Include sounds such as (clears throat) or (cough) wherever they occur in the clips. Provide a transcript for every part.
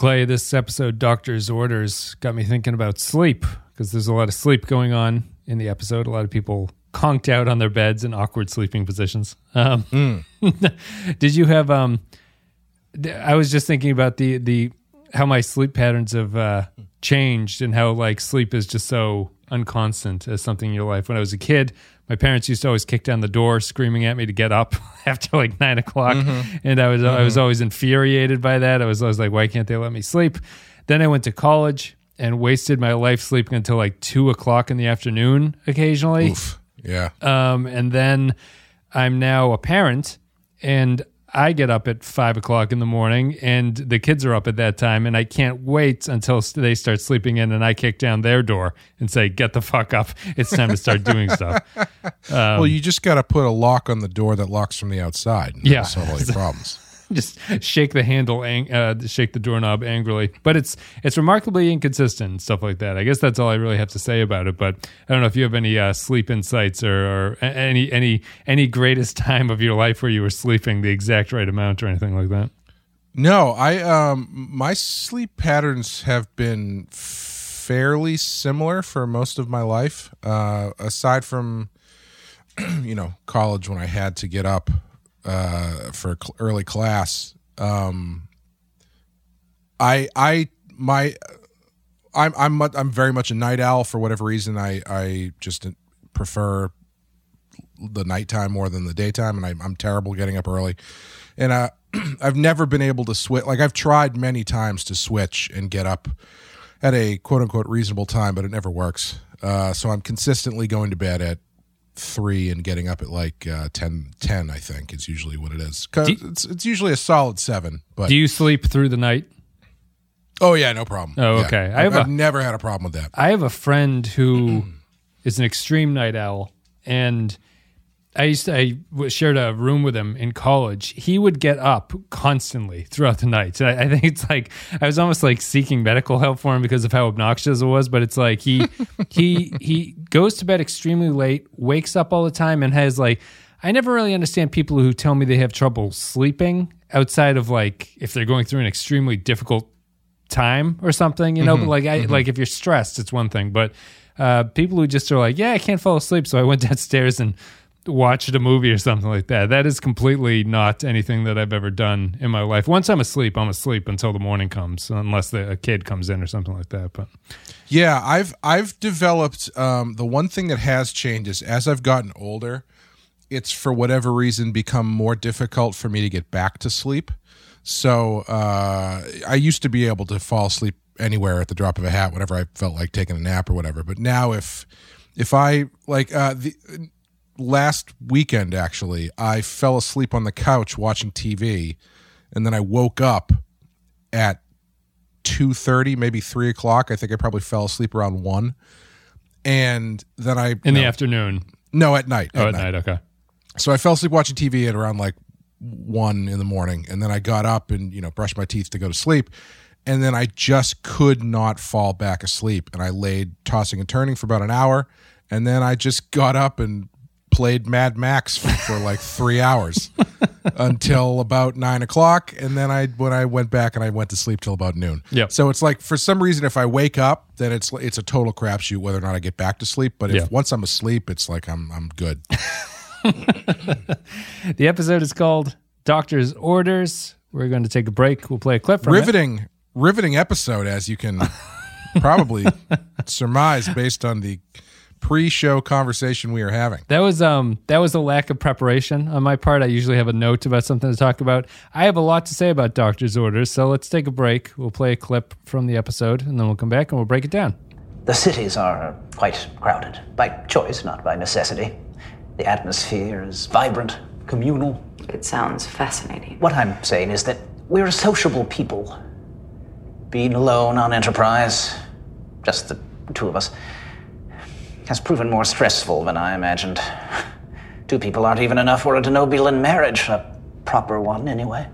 Clay, this episode, Doctor's Orders, got me thinking about sleep because there's a lot of sleep going on in the episode. A lot of people conked out on their beds in awkward sleeping positions. Um, (laughs) did you have? Um, I was just thinking about the the how my sleep patterns have uh, changed and how like sleep is just so unconstant as something in your life. When I was a kid, my parents used to always kick down the door, screaming at me to get up (laughs) after like nine o'clock, and I was I was always infuriated by that. I was always like, why can't they let me sleep? Then I went to college and wasted my life sleeping until like two o'clock in the afternoon occasionally. Oof. Yeah. Um, and then I'm now a parent and I get up at five o'clock in the morning and the kids are up at that time and I can't wait until they start sleeping in and I kick down their door and say, get the fuck up. It's time to start doing stuff. (laughs) well, um, you just got to put a lock on the door that locks from the outside. and Yeah. solve all your problems. (laughs) Just shake the handle, ang- uh, shake the doorknob angrily. But it's it's remarkably inconsistent and stuff like that. I guess that's all I really have to say about it. But I don't know if you have any uh, sleep insights or, or any any any greatest (laughs) time of your life where you were sleeping the exact right amount or anything like that. No, I um my sleep patterns have been fairly similar for most of my life. Uh aside from (clears throat) you know, college when I had to get up uh for cl- early class. Um I I my I'm I'm I'm very much a night owl for whatever reason. I I just prefer the nighttime more than the daytime, and I, I'm terrible getting up early. And uh, (clears throat) I've never been able to switch. Like I've tried many times to switch and get up at a quote unquote reasonable time, but it never works. Uh, so I'm consistently going to bed at three and getting up at like uh, 10, 10, I think is usually what it is. 'Cause Do- it's it's usually a solid seven. But Do you sleep through the night? oh yeah, no problem. Oh, okay. I I've, have I've a- never had a problem with that. I have a friend who is an extreme night owl, and I used to I shared a room with him in college. He would get up constantly throughout the night. I, I think it's like I was almost like seeking medical help for him because of how obnoxious it was. But it's like he (laughs) he he goes to bed extremely late, wakes up all the time, and has like I never really understand people who tell me they have trouble sleeping outside of like if they're going through an extremely difficult time or something, you know. But like, I like if you're stressed, it's one thing. But uh, people who just are like, yeah, I can't fall asleep, so I went (laughs) downstairs and watched a movie or something like that. That is completely not anything that I've ever done in my life. Once I'm asleep, I'm asleep until the morning comes, unless the, a kid comes in or something like that. But Yeah, I've I've developed um, the one thing that has changed is as I've gotten older, it's for whatever reason become more difficult for me to get back to sleep. So uh, I used to be able to fall asleep anywhere at the drop of a hat whenever I felt like taking a nap or whatever. But now if if I like uh, the last weekend actually, I fell asleep on the couch watching TV, and then I woke up at two thirty, maybe three o'clock. I think I probably fell asleep around one, and then I in the afternoon, no at night. oh, at night, okay. So I fell asleep watching TV at around like one in the morning, and then I got up and you know brushed my teeth to go to sleep, and then I just could not fall back asleep, and I laid tossing and turning for about an hour, and then I just got up and played Mad Max for, for like three hours (laughs) until about nine o'clock, and then I when I went back and I went to sleep till about noon. Yep. So it's like for some reason, if I wake up, then it's it's a total crapshoot whether or not I get back to sleep. But if Yeah. once I'm asleep, it's like I'm I'm good. (laughs) The episode is called Doctor's Orders. We're going to take a break. We'll play a clip from it. riveting riveting episode as you can probably (laughs) surmise based on the pre-show conversation we are having That was um that was a lack of preparation on my part. I usually have a note about something to talk about. I have a lot to say about doctor's orders, so let's take a break. We'll play a clip from the episode and then we'll come back and we'll break it down. The cities are quite crowded, by choice, not by necessity. The atmosphere is vibrant, communal. It sounds fascinating. What I'm saying is that we're a sociable people. Being alone on Enterprise, just the two of us, has proven more stressful than I imagined. Two people aren't even enough for a Denobulan marriage, a proper one, anyway.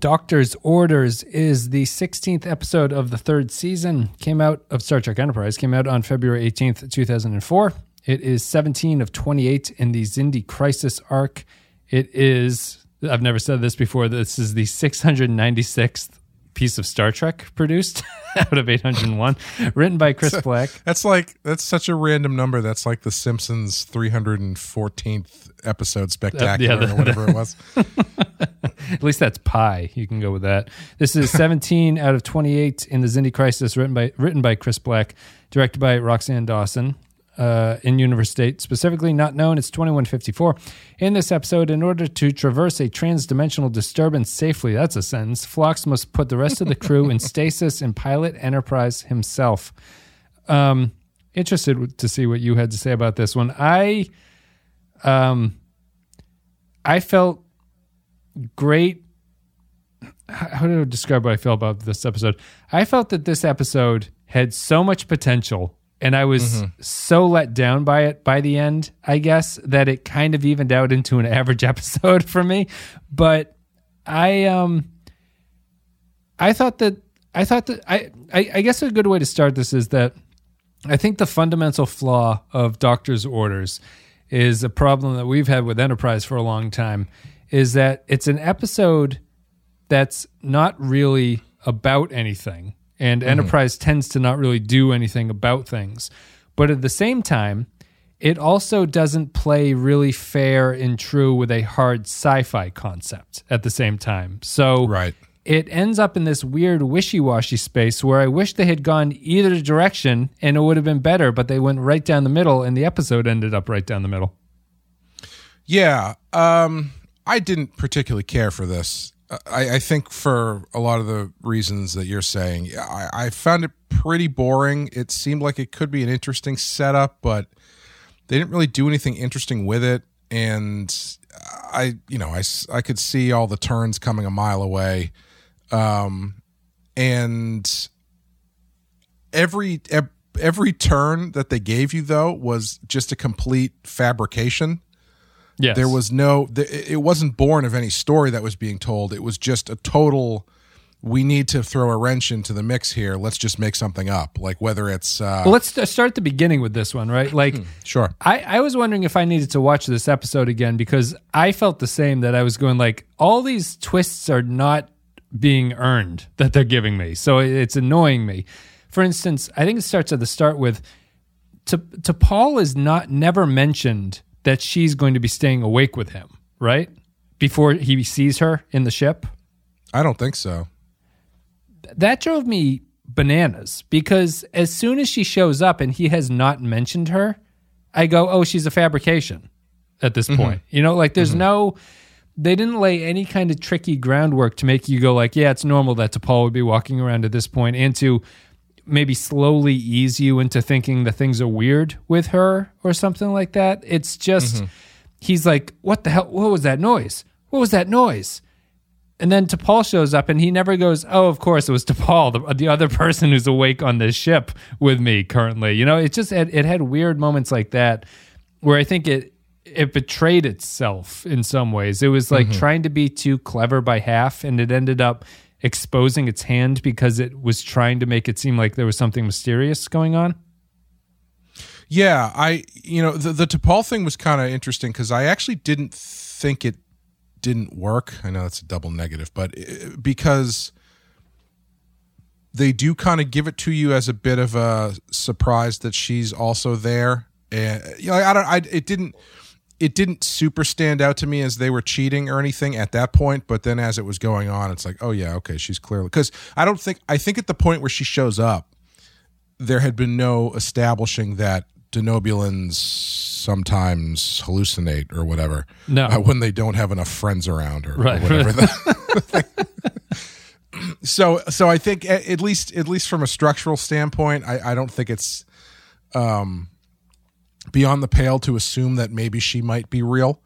Doctor's Orders is the 16th episode of the third season. Came out of Star Trek Enterprise. Came out on February 18th, 2004. It is 17 of 28 in the Xindi Crisis arc. It is, I've never said this before, this is the 696th piece of Star Trek produced (laughs) out of 801, written by Chris Black. That's like that's such a random number. That's like the Simpsons 314th episode spectacular the- or whatever it was. (laughs) At least that's pi. You can go with that. This is 17 (laughs) out of 28 in the Xindi Crisis, written by written by Chris Black, directed by Roxann Dawson. Uh, in Universe State, specifically not known, it's 2154. In this episode, in order to traverse a transdimensional disturbance safely, that's a sentence, Phlox must put the rest of the crew in (laughs) stasis and pilot Enterprise himself. Um, interested to see what you had to say about this one. I, um, I felt great. How how do I describe what I felt about this episode? I felt that this episode had so much potential, and I was so let down by it by the end. I guess that it kind of evened out into an (laughs) average episode for me. But I, um, I thought that I thought that I, I, I guess a good way to start this is that I think the fundamental flaw of doctor's orders is a problem that we've had with Enterprise for a long time is that it's an episode that's not really about anything and Enterprise tends to not really do anything about things. But at the same time, it also doesn't play really fair and true with a hard sci-fi concept at the same time. So Right. it ends up in this weird wishy-washy space where I wish they had gone either direction and it would have been better, but they went right down the middle and the episode ended up right down the middle. Yeah, um, I didn't particularly care for this. I, I think for a lot of the reasons that you're saying, I, I found it pretty boring. It seemed like it could be an interesting setup, but they didn't really do anything interesting with it. And I, you know, I, I could see all the turns coming a mile away. Um, and every every turn that they gave you though was just a complete fabrication Yes. there was no it wasn't born of any story that was being told it was just a total we need to throw a wrench into the mix here let's just make something up like whether it's uh Well, let's start at the beginning with this one, right? Like, sure I, I was wondering if I needed to watch this episode again because I felt the same that I was going like all these twists are not being earned that they're giving me, so it's annoying me. For instance, I think it starts at the start with to T'Pol is not never mentioned that she's going to be staying awake with him, right? Before he sees her in the ship. i don't think so that drove me bananas because as soon as she shows up and he has not mentioned her, I go, oh, she's a fabrication at this mm-hmm. point. You know, like there's mm-hmm. no, they didn't lay any kind of tricky groundwork to make you go, like, yeah, it's normal that T'Pol would be walking around at this point and to maybe slowly ease you into thinking that things are weird with her or something like that. It's just, mm-hmm. he's like, what the hell? What was that noise? What was that noise? And then T'Pol shows up, and he never goes, "Oh, of course it was T'Pol, the, the other (laughs) person who's awake on this ship with me currently." You know, it just it, it had weird moments like that where I think it it betrayed itself in some ways. It was like mm-hmm. trying to be too clever by half, and it ended up exposing its hand because it was trying to make it seem like there was something mysterious going on. yeah i you know the, the T'Pol thing was kind of interesting because i actually didn't think it didn't work i know that's a double negative but uh, because they do kind of give it to you as a bit of a surprise that she's also there and you know i don't i it didn't it didn't super stand out to me as they were cheating or anything at that point but then as it was going on it's like oh yeah okay she's clearly because i don't think i think at the point where she shows up there had been no establishing that denobulans sometimes hallucinate or whatever No. uh, when they don't have enough friends around or, or Right. whatever the- (laughs) so so i think at least at least from a structural standpoint i, I don't think it's um beyond the pale to assume that maybe she might be real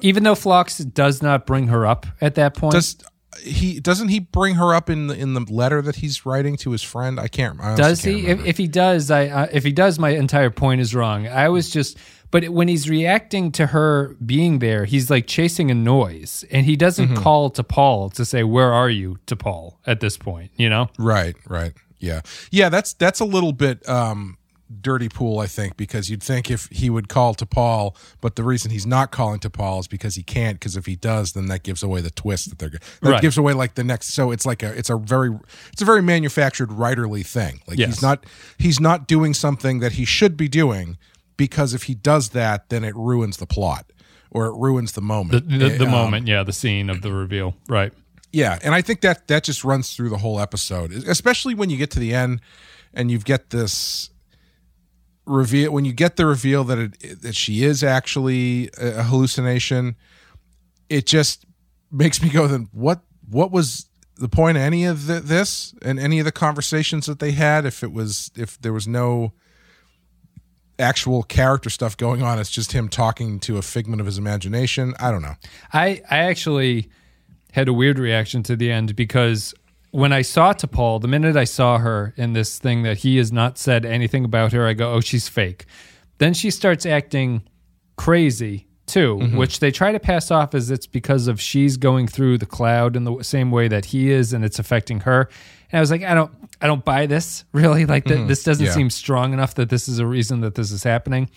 Even though Phlox does not bring her up at that point, does he doesn't he bring her up in the in the letter that he's writing to his friend i can't I Does can't he? If, if he does, I uh, if he does, my entire point is wrong. I was just, but when he's reacting to her being there, he's like chasing a noise, and he doesn't Mm-hmm. call T'Pol to say, "Where are you?" T'Pol at this point. You know, Right, right. Yeah. Yeah, that's that's a little bit um dirty pool, I think, because you'd think if he would call T'Pol, but the reason he's not calling T'Pol is because he can't. Because if he does, then that gives away the twist that they're that Right. gives away like the next. So it's like a it's a very it's a very manufactured writerly thing. Like Yes. he's not he's not doing something that he should be doing because if he does that, then it ruins the plot or it ruins the The, moment. the, the Um, moment, yeah, the scene of the reveal. Right. yeah, and I think that that just runs through the whole episode, especially when you get to the end and you've get this reveal. When you get the reveal that it, that she is actually a hallucination, it just makes me go, then what? What was the point of any of the, this and any of the conversations that they had? If it was, if there was no actual character stuff going on, it's just him talking to a figment of his imagination. I don't know. I I actually had a weird reaction to the end because when I saw T'Pol, the minute I saw her in this thing that he has not said anything about her, I go, "Oh, she's fake." Then she starts acting crazy too, mm-hmm. which they try to pass off as it's because of she's going through the cloud in the same way that he is, and it's affecting her. And I was like, I don't, I don't buy this (laughs) really. Like th- mm-hmm. this doesn't Yeah. seem strong enough that this is a reason that this is happening.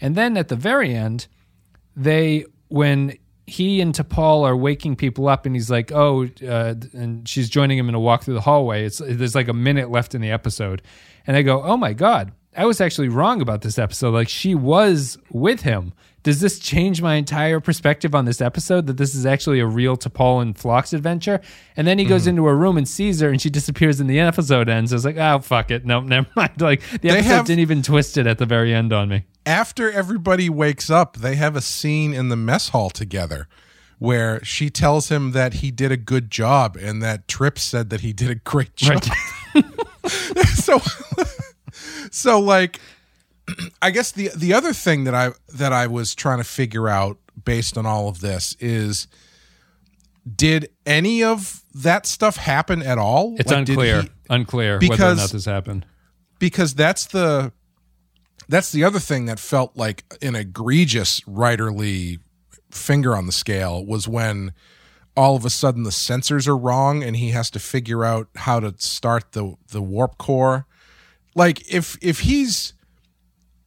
And then at the very end, they when he and T'Pol are waking people up, and he's like, "Oh," uh, and she's joining him in a walk through the hallway. It's there's like a minute left in the episode, and I go, "Oh my god, I was actually wrong about this episode. Like she was with him. Does this change my entire perspective on this episode? That this is actually a real T'Pol and Phlox adventure?" And then he goes mm-hmm. into her room and sees her, and she disappears, and the episode ends. I was like, "Oh fuck it, no, never (laughs) mind." Like the episode have- didn't even twist it at the very end on me. after everybody wakes up, they have a scene in the mess hall together where she tells him that he did a good job and that Trip said that he did a great job. (laughs) so (laughs) so like I guess the the other thing that I that I was trying to figure out based on all of this is did any of that stuff happen at all? It's Like, unclear, he- unclear whether or not this happened. because that's the that's the other thing that felt like an egregious writerly finger on the scale was when all of a sudden the sensors are wrong and he has to figure out how to start the the warp core like if if he's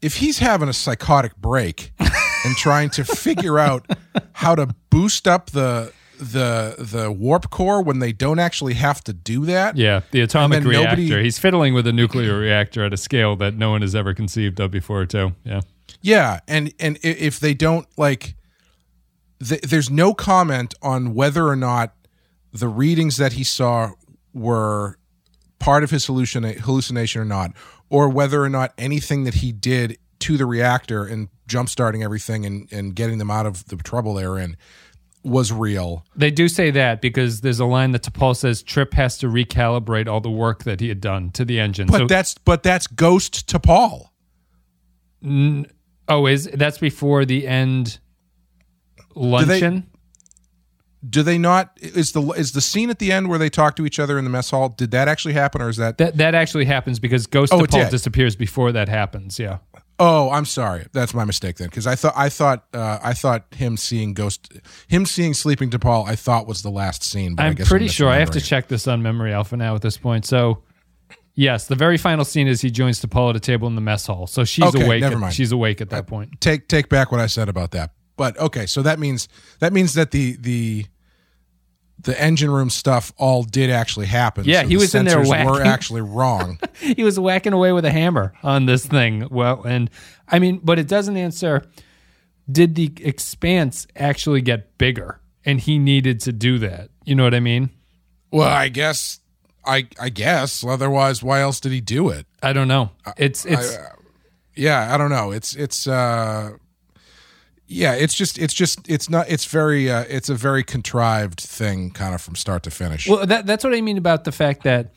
if he's having a psychotic break and trying to figure out how to boost up the the the warp core when they don't actually have to do that Yeah, the atomic reactor. nobody- He's fiddling with a nuclear reactor at a scale that no one has ever conceived of before, too. Yeah. Yeah, and and if they don't like, th- there's no comment on whether or not the readings that he saw were part of his hallucina- hallucination or not, or whether or not anything that he did to the reactor and jump starting everything and and getting them out of the trouble they were in was real. They do say that because there's a line that T'Pol says Trip has to recalibrate all the work that he had done to the engine. But so, that's but that's Ghost T'Pol. oh, is that's before the end luncheon? Do they not? Is the is the scene at the end where they talk to each other in the mess hall? Did that actually happen, or is that? that that actually happens because Ghost Oh, it disappears before that happens. Yeah. Oh, I'm sorry. That's my mistake then, because I thought I thought uh, I thought him seeing ghost, him seeing sleeping T'Pol, I thought was the last scene. But I I'm pretty sure. I have to check this on Memory Alpha now at this point. So, yes, the very final scene is he joins T'Pol at a table in the mess hall. So she's Okay, awake. never at- mind. She's awake at that point. Take take back what I said about that. But okay, so that means that means that the the the engine room stuff all did actually happen. Yeah, So he the was in there sensors Were actually wrong. (laughs) he was whacking away with a hammer on this thing. Well, and I mean, but it doesn't answer did the expanse actually get bigger and he needed to do that? You know what I mean? well, I guess I I guess. Otherwise, why else did he do it? I don't know. It's it's yeah i don't know it's it's uh yeah it's just it's just it's not it's very uh it's a very contrived thing kind of from start to finish well that that's what I mean about the fact that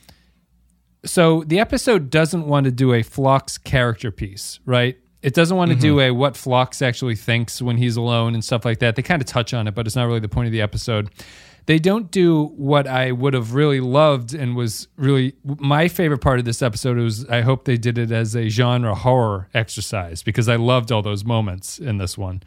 so the episode doesn't want to do a Phlox character piece, right? It doesn't want to do a what Phlox actually thinks when he's alone and stuff like that. They kind of touch on it, but it's not really the point of the episode. They don't do what I would have really loved and was really my favorite part of this episode was I hope they did it as a genre horror exercise because I loved all those moments in this one.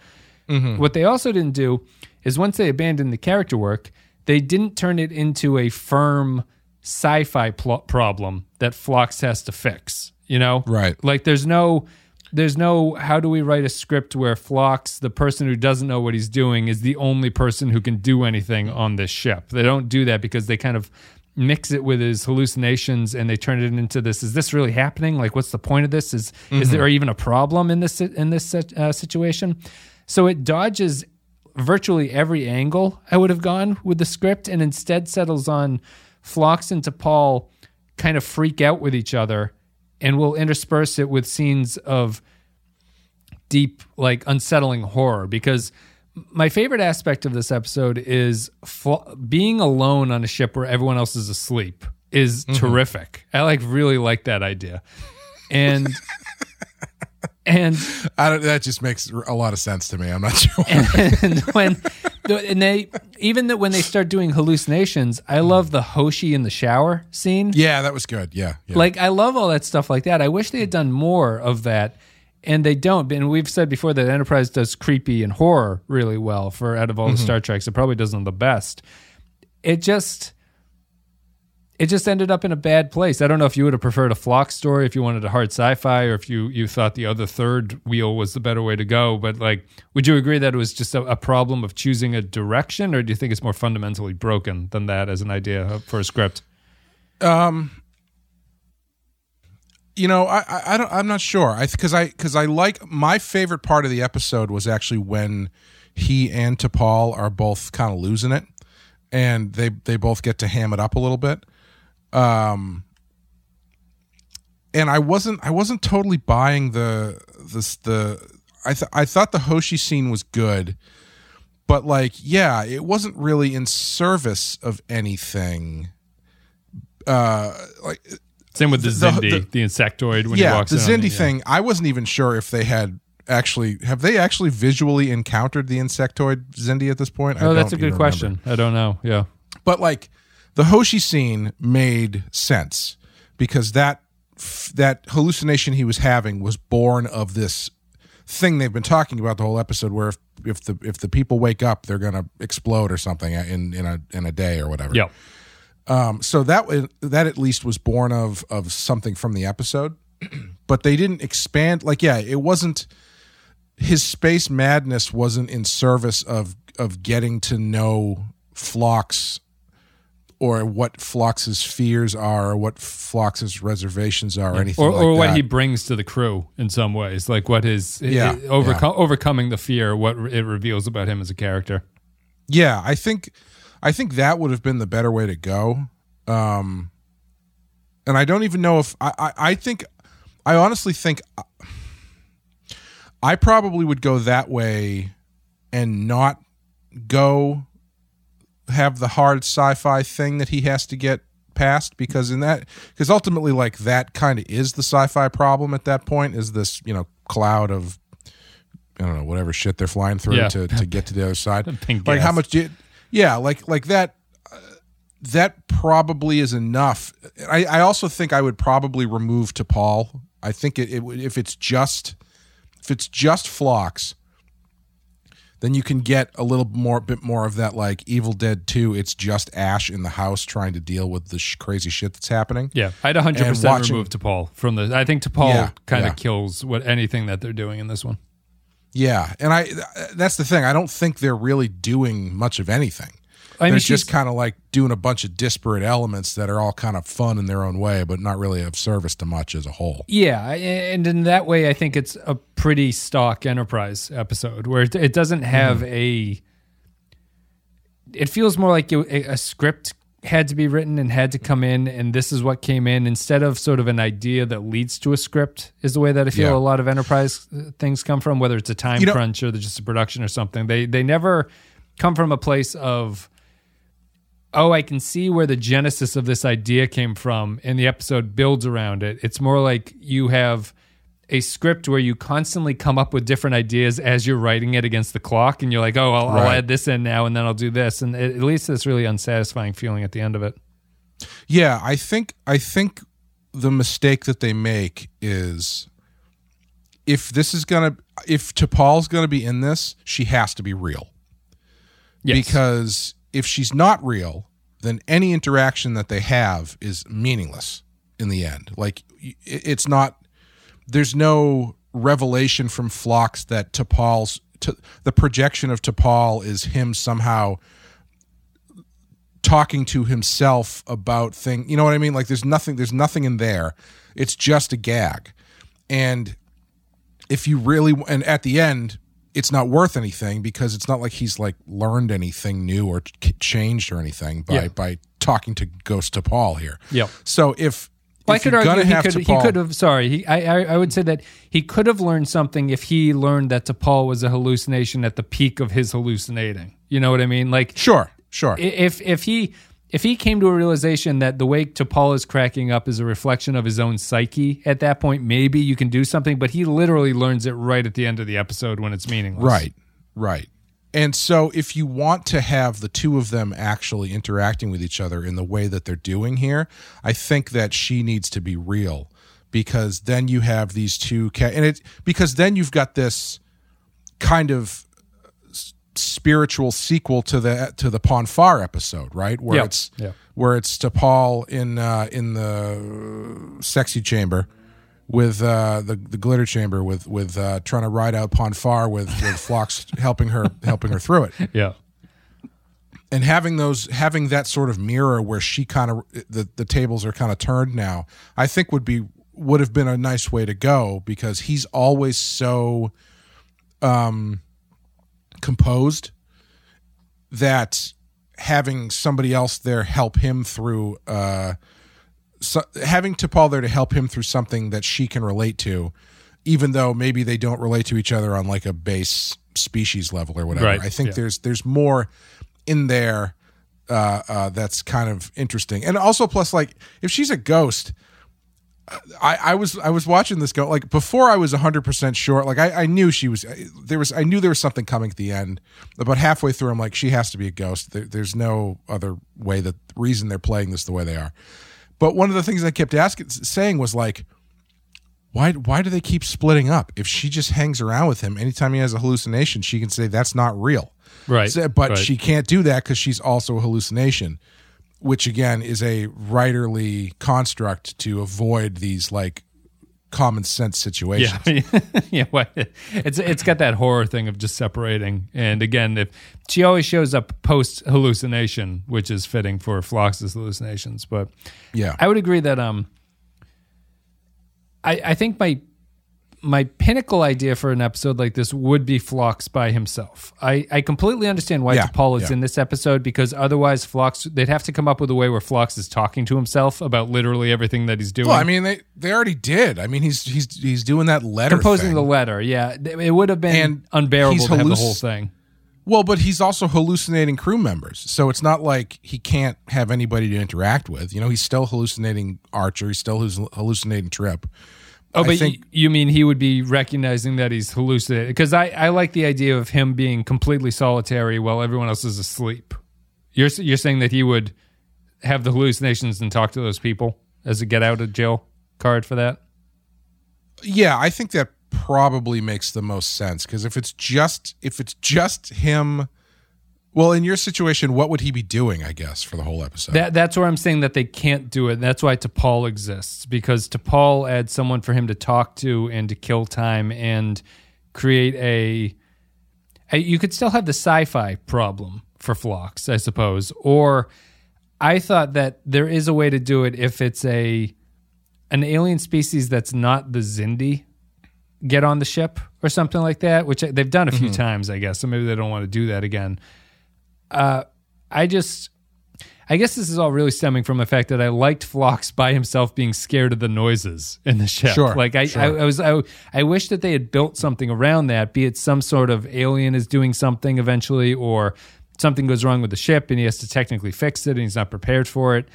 Mm-hmm. What they also didn't do is once they abandoned the character work, they didn't turn it into a firm sci-fi pl- problem that Phlox has to fix. You know, Right. Like there's no. There's no how do we write a script where Phlox, the person who doesn't know what he's doing, is the only person who can do anything on this ship. They don't do that because they kind of mix it with his hallucinations and they turn it into this. Is this really happening? Like, what's the point of this? Is is there even a problem in this in this uh, situation? So it dodges virtually every angle I would have gone with the script, and instead settles on Phlox and T'Pol kind of freak out with each other, and we'll intersperse it with scenes of deep, like unsettling horror. Because my favorite aspect of this episode is fl- being alone on a ship where everyone else is asleep is mm-hmm. terrific. I like really like that idea, and (laughs) and I don't, that just makes a lot of sense to me. I'm not sure. (laughs) and when and they even that when they start doing hallucinations, I love the Hoshi in the shower scene. yeah, that was good. Yeah, yeah. Like I love all that stuff like that. I wish they had done more of that, and they don't. And we've said before that Enterprise does creepy and horror really well. For out of all the mm-hmm. Star Treks, it probably does them the best. It just. It just ended up in a bad place. I don't know if you would have preferred a Phlox story, if you wanted a hard sci-fi, or if you you thought the other third wheel was the better way to go. But like, would you agree that it was just a, a problem of choosing a direction, or do you think it's more fundamentally broken than that as an idea for a script? Um, you know, I, I, I don't, I'm not sure. I because I because I like my favorite part of the episode was actually when he and T'Pol are both kind of losing it, and they they both get to ham it up a little bit. Um, and I wasn't I wasn't totally buying the this the I th- I thought the Hoshi scene was good, but like yeah, it wasn't really in service of anything. Uh, like Same with the, The- Xindi, the- the, insectoid when he yeah, walks the in Xindi it, yeah. thing. I wasn't even sure if they had actually have they actually visually encountered the insectoid Xindi at this point. I Oh, that's a don't good question. remember. I don't know. Yeah. But like the Hoshi scene made sense because that that hallucination he was having was born of this thing they've been talking about the whole episode where if, if the if the people wake up they're going to explode or something in in a in a day or whatever. Yeah. Um, so that that at least was born of of something from the episode, (clears throat) but they didn't expand. Like, yeah, it wasn't his space madness wasn't in service of of getting to know Phlox or what Phlox's fears are, or what Phlox's reservations are, or anything Or, like or what he brings to the crew in some ways, like what his Yeah, overcome overcoming the fear, what it reveals about him as a character. Yeah, I think I think that would have been the better way to go. Um and I don't even know if I I, I think I honestly think I probably would go that way and not go have the hard sci-fi thing that he has to get past because in that because ultimately like that kind of is the sci-fi problem at that point is this you know cloud of I don't know whatever shit they're flying through Yeah. to, to (laughs) get to the other side. Like how much do you, yeah like like that uh, that probably is enough. I, I also think I would probably remove T'Pol. I think it, it would- if it's just if it's just Phlox, then you can get a little more bit more of that like Evil Dead 2 it's just Ash in the house trying to deal with the sh- crazy shit that's happening. Yeah, I'd 100% watching- remove T'Pol from the. I think T'Pol Yeah, kind of yeah. kills what anything that they're doing in this one. Yeah, and I th- that's the thing. I don't think they're really doing much of anything. I mean, they're just kind of like doing a bunch of disparate elements that are all kind of fun in their own way, but not really of service to much as a whole. Yeah, and in that way, I think it's a pretty stock Enterprise episode where it, doesn't have Mm-hmm. a. It feels more like a, a script had to be written and had to come in, and this is what came in instead of sort of an idea that leads to a script. Is the way that I feel Yeah. a lot of Enterprise uh, things come from, whether it's a time You know- crunch or just a production or something. They they never come from a place of oh, I can see where the genesis of this idea came from, and the episode builds around it. It's more like you have a script where you constantly come up with different ideas as you're writing it against the clock, and you're like, oh, I'll, I'll add this in now, and then I'll do this, and it, leads to this really unsatisfying feeling at the end of it. Yeah, I think I think the mistake that they make is if this is gonna if T'Pol's gonna be in this, she has to be real. Yes. Because if she's not real, then any interaction that they have is meaningless in the end. Like it's not there's no revelation from Phlox that T'Pol's to, the projection of T'Pol is him somehow talking to himself about thing. You know what I mean? Like there's nothing. There's nothing in there. It's just a gag. And if you really and at the end, it's not worth anything because it's not like he's like learned anything new or changed or anything by Yeah. by talking to Ghost T'Pol here. Yep. So if Well, I could argue he have could, he could have. Sorry, he, I, I I would say that he could have learned something if he learned that T'Pol was a hallucination at the peak of his hallucinating. You know what I mean? Like Sure, sure. if if he if he came to a realization that the way T'Pol is cracking up is a reflection of his own psyche, at that point maybe you can do something. But he literally learns it right at the end of the episode when it's meaningless. Right, right. And so, if you want to have the two of them actually interacting with each other in the way that they're doing here, I think that she needs to be real because then you have these two, ca- and it because then you've got this kind of spiritual sequel to the to the Pon farr episode, right? Where Yeah, it's yeah. where it's T'Pol in uh, in the sexy chamber with uh, the the glitter chamber with with uh, trying to ride out Pon farr with with (laughs) Phlox helping her helping her through it Yeah. and having those having that sort of mirror where she kind of the the tables are kind of turned now I think would be would have been a nice way to go because he's always so um composed that having somebody else there help him through uh so, having T'Pol there to help him through something that she can relate to, even though maybe they don't relate to each other on like a base species level or whatever. Right, I think yeah. there's there's more in there uh, uh, that's kind of interesting, and also plus like if she's a ghost. I, I was I was watching this go like before I was hundred percent sure like I, I knew she was there was I knew there was something coming at the end. About halfway through I'm like she has to be a ghost. There, there's no other way that reason they're playing this the way they are. But one of the things I kept asking saying was like why why do they keep splitting up? If she just hangs around with him anytime he has a hallucination she can say that's not real. Right. So- but right. she can't do that because she's also a hallucination which again is a writerly construct to avoid these like common sense situations Yeah, (laughs) yeah. Well, it's it's got that horror thing of just separating. And again, if she always shows up post hallucination, which is fitting for Phlox's hallucinations, but Yeah. I would agree that um, I I think my my pinnacle idea for an episode like this would be Phlox by himself. I, I completely understand why Yeah, T'Pol is yeah. in this episode because otherwise Phlox they'd have to come up with a way where Phlox is talking to himself about literally everything that he's doing. well I mean they they already did I mean he's he's he's doing that letter composing thing. the letter. Yeah, it would have been And unbearable to have the whole thing. Well, but he's also hallucinating crew members. So it's not like he can't have anybody to interact with. You know, he's still hallucinating Archer. He's still halluc- hallucinating Trip. Oh, but think- you mean he would be recognizing that he's hallucinating? Because I, I like the idea of him being completely solitary while everyone else is asleep. You're you're saying that he would have the hallucinations and talk to those people as a get out of jail card for that. Yeah, I think that probably makes the most sense because if it's just if it's just him, well, in your situation, what would he be doing? I guess for the whole episode. That that's where I'm saying that they can't do it. That's why T'Pol exists because T'Pol adds someone for him to talk to and to kill time and create a. a you could still have the sci-fi problem for Phlox, I suppose. Or I thought that there is a way to do it if it's a an alien species that's not the Xindi get on the ship or something like that, which they've done a few mm-hmm. times, I guess. So maybe they don't want to do that again. Uh, I just, I guess this is all really stemming from the fact that I liked Phlox by himself being scared of the noises in the ship. Sure, like I, sure. I, I was, I, I wish that they had built something around that. Be it some sort of alien is doing something eventually, or something goes wrong with the ship and he has to technically fix it and he's not prepared for it.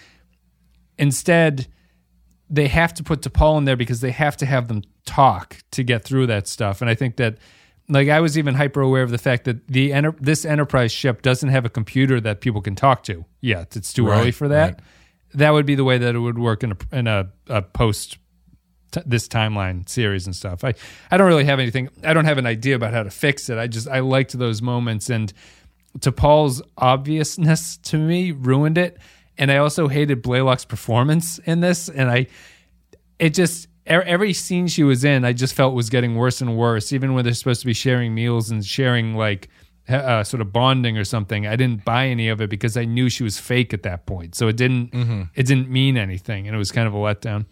Instead, they have to put T'Pol in there because they have to have them talk to get through that stuff. And I think that, like, I was even hyper aware of the fact that the enter- this Enterprise ship doesn't have a computer that people can talk to yet. It's too Right, early for that. right. That would be the way that it would work in a in a, a post t- this timeline series and stuff. I I don't really have anything. I don't have an idea about how to fix it. I just I liked those moments and T'Pol's obviousness to me ruined it. and I also hated Blalock's performance in this, and I it just every scene she was in, I just felt was getting worse and worse. Even when they're supposed to be sharing meals and sharing like uh, sort of bonding or something, I didn't buy any of it because I knew she was fake at that point. So it didn't it didn't mean anything, and it was kind of a letdown.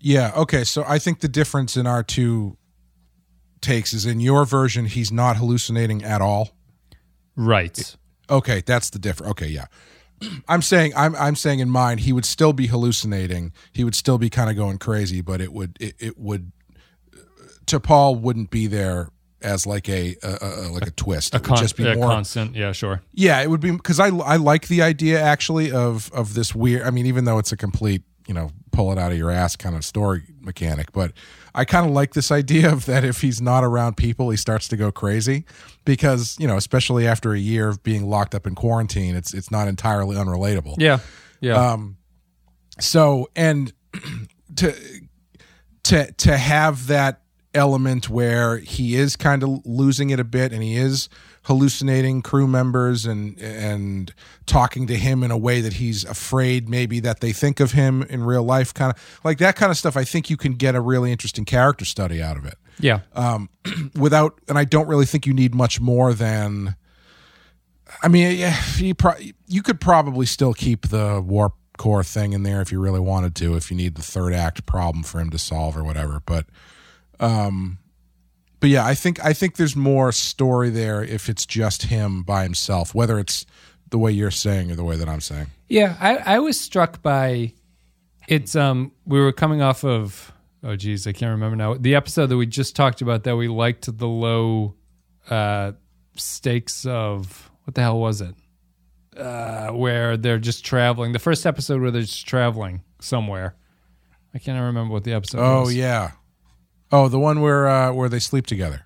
Yeah. Okay. So I think the difference in our two takes is in your version, he's not hallucinating at all. Right. Okay, that's the difference. Okay, yeah. (clears throat) I'm saying I'm I'm saying in mind he would still be hallucinating. He would still be kind of going crazy, but it would it, it would uh, T'Pol wouldn't be there as like a, a, a like a twist. A it would con- just be a more constant. Yeah, sure. Yeah, it would be because I I like the idea actually of of this weird. I mean, even though it's a complete you know pull it out of your ass kind of story mechanic, but I kind of like this idea of that if he's not around people, he starts to go crazy because you know especially after a year of being locked up in quarantine, it's it's not entirely unrelatable. Yeah. Yeah. Um, so and (clears throat) to to to have that element where he is kind of losing it a bit and he is hallucinating crew members and and talking to him in a way that he's afraid maybe that they think of him in real life kind of like that kind of stuff I think you can get a really interesting character study out of it yeah. um, (clears throat) without, and I don't really think you need much more than. I mean, yeah, you pro- you could probably still keep the warp core thing in there if you really wanted to, if you need the third act problem for him to solve or whatever. But, um, but yeah, I think I think there's more story there if it's just him by himself, whether it's the way you're saying or the way that I'm saying. Yeah, I, I was struck by it's um we were coming off of oh geez, I can't remember now. The episode that we just talked about that we liked the low uh stakes of what the hell was it? Uh where they're just traveling. The first episode where they're just traveling somewhere. I can't remember what the episode was. Oh was. yeah, oh the one where uh, where they sleep together.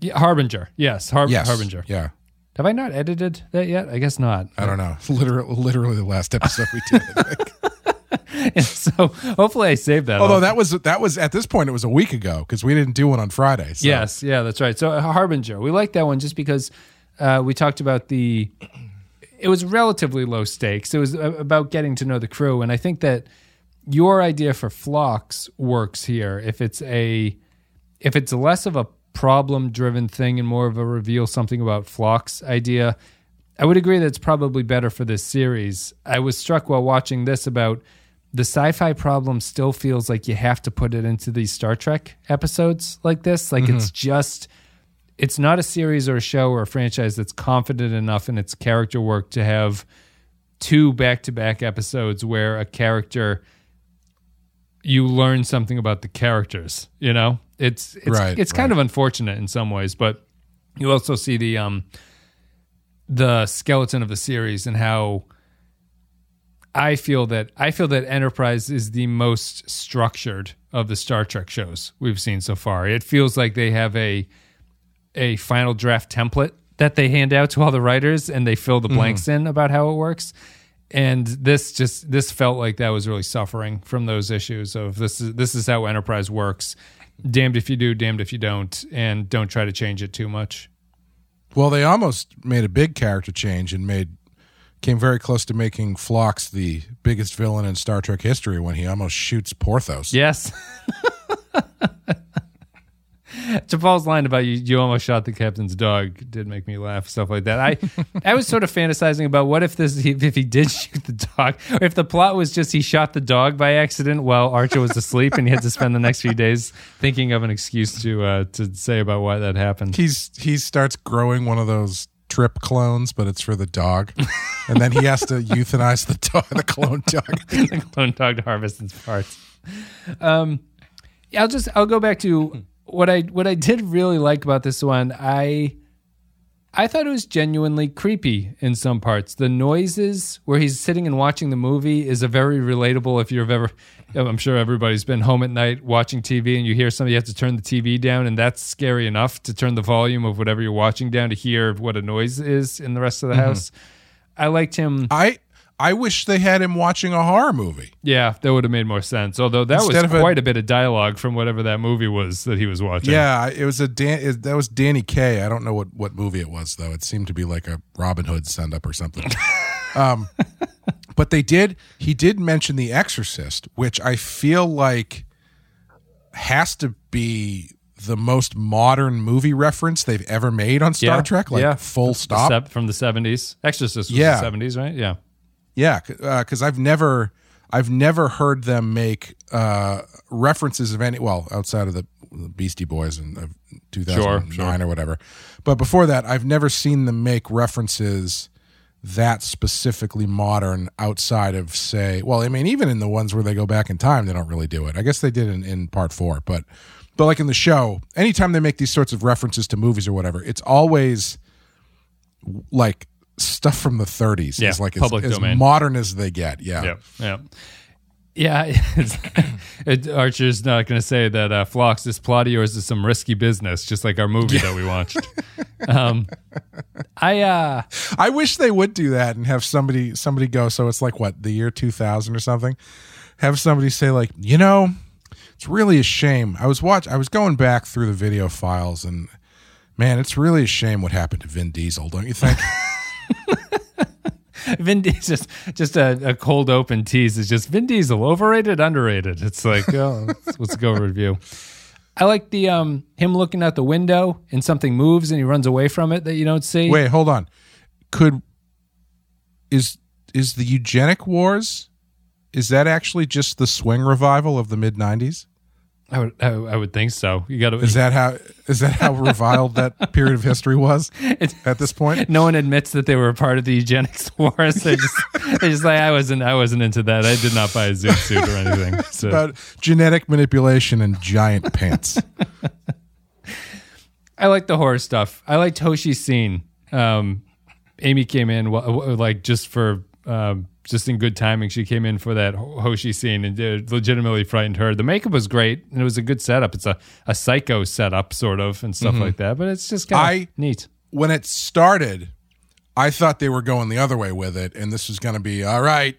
yeah. Harbinger. Yes, Har- Yes, Harbinger. Yeah. Have I not edited that yet? I guess not. I don't know. (laughs) Literally, literally the last episode we did. I think. (laughs) so hopefully I saved that. Although that was that was at this point it was a week ago because we didn't do one on Friday. So. Yes, yeah, that's right. So uh, Harbinger, we like that one just because uh, we talked about the. It was relatively low stakes. It was about getting to know the crew, and I think that your idea for Phlox works here. If it's a, if it's less of a problem-driven thing and more of a reveal something about Phlox idea, I would agree that it's probably better for this series. I was struck while watching this about the sci-fi problem still feels like you have to put it into these Star Trek episodes like this. Like mm-hmm. it's just it's not a series or a show or a franchise that's confident enough in its character work to have two back-to-back episodes where a character you learn something about the characters, you know? It's it's Right, it's kind right. of unfortunate in some ways, but you also see the um the skeleton of the series and how I feel that I feel that Enterprise is the most structured of the Star Trek shows we've seen so far. It feels like they have a a final draft template that they hand out to all the writers and they fill the blanks in about how it works. And this just this felt like that was really suffering from those issues of this is this is how Enterprise works. Damned if you do, damned if you don't, and don't try to change it too much. Well, they almost made a big character change and made came very close to making Phlox the biggest villain in Star Trek history when he almost shoots Porthos. Yes. (laughs) (laughs) T'Pol's line about you, you almost shot the captain's dog did make me laugh. Stuff like that. I, I was sort of fantasizing about what if this, if he did (laughs) shoot the dog, if the plot was just he shot the dog by accident while Archer was asleep, and he had to spend the next few days thinking of an excuse to uh, to say about why that happened. He's he starts growing one of those Trip clones, but it's for the dog, and then he has to euthanize the dog, the clone dog. (laughs) the clone dog to harvest its parts. Um, yeah, I'll just I'll go back to what I what I did really like about this one. I I thought it was genuinely creepy in some parts. The noises where he's sitting and watching the movie is a very relatable. If you've ever, I'm sure everybody's been home at night watching TV and you hear somebody you have to turn the TV down, and that's scary enough to turn the volume of whatever you're watching down to hear what a noise is in the rest of the mm-hmm. house. I liked him. I I wish they had him watching a horror movie. Yeah, that would have made more sense. Although that Instead was of a- quite a bit of dialogue from whatever that movie was that he was watching. Yeah, it was a Dan. It, that was Danny Kaye. I don't know what what movie it was though. It seemed to be like a Robin Hood send up or something. (laughs) um, But they did. He did mention The Exorcist, which I feel like has to be the most modern movie reference they've ever made on Star Yeah, Trek. Like yeah. full stop. from the 70s. Exorcist was Yeah. the 70s, right? Yeah. Yeah, because I've never, I've never heard them make uh, references of any. Well, outside of the, Beastie Boys in uh, 2009 sure. or whatever, but before that, I've never seen them make references that specifically modern outside of say. Well, I mean, even in the ones where they go back in time, they don't really do it. I guess they did in, in part four, but but like in the show, anytime they make these sorts of references to movies or whatever, it's always like stuff from the 30s. Yeah, It's like public as, as modern as they get. Yeah. Yeah, yeah, yeah. (laughs) It, Archer's not going to say that uh, Phlox, this plot of yours is some risky business, just like our movie that we watched. (laughs) um, I uh, I wish they would do that and have somebody somebody go. So it's like what the year 2000 or something. Have somebody say like, you know, it's really a shame. I was watch. I was going back through the video files and man, it's really a shame what happened to Vin Diesel. Don't you think? (laughs) (laughs) Vin Diesel, just just a, a cold open tease is just Vin Diesel overrated, underrated. It's like oh, (laughs) let's, let's go review. I like the um him looking out the window and something moves and he runs away from it that you don't see. Wait, hold on. Could is is the eugenic wars? Is that actually just the swing revival of the mid 90s? I would I, I would think so. You got to Is that how is that how (laughs) reviled that period of history was at this point? no one admits that they were a part of the eugenics (laughs) wars. They just they just like I wasn't I wasn't into that. I did not buy a zoot suit or anything. (laughs) So About genetic manipulation and giant pants. I like the horror stuff. I liked Hoshi's scene. Um, Amy came in like just for um, just in good timing. She came in for that Hoshi scene and it legitimately frightened her. The makeup was great and it was a good setup. It's a, a psycho setup sort of and stuff mm-hmm. like that. But it's just kind of neat. when it started, I thought they were going the other way with it, and this was going to be all right,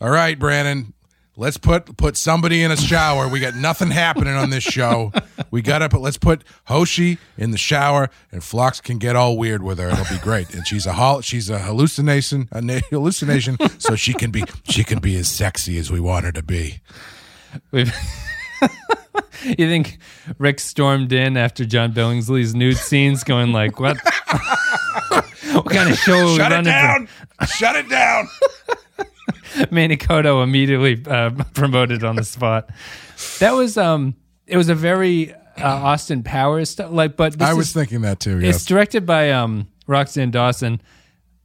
all right, Brandon. Let's put put somebody in a shower. We got nothing happening on this show. We got to put let's put Hoshi in the shower, and Phlox can get all weird with her. It'll be great. And she's a hol- she's a hallucination, a hallucination, so she can be she can be as sexy as we want her to be. We've (laughs) you think Rick stormed in after John Billingsley's nude scenes, going like, "What? (laughs) what kind of show we Shut it running?" down! Shut it down! (laughs) Manny Coto immediately uh, (laughs) promoted on the spot. That was um, it was a very uh, Austin Powers stuff. Like, but this I was is- thinking that too. It's directed by um, Roxann Dawson.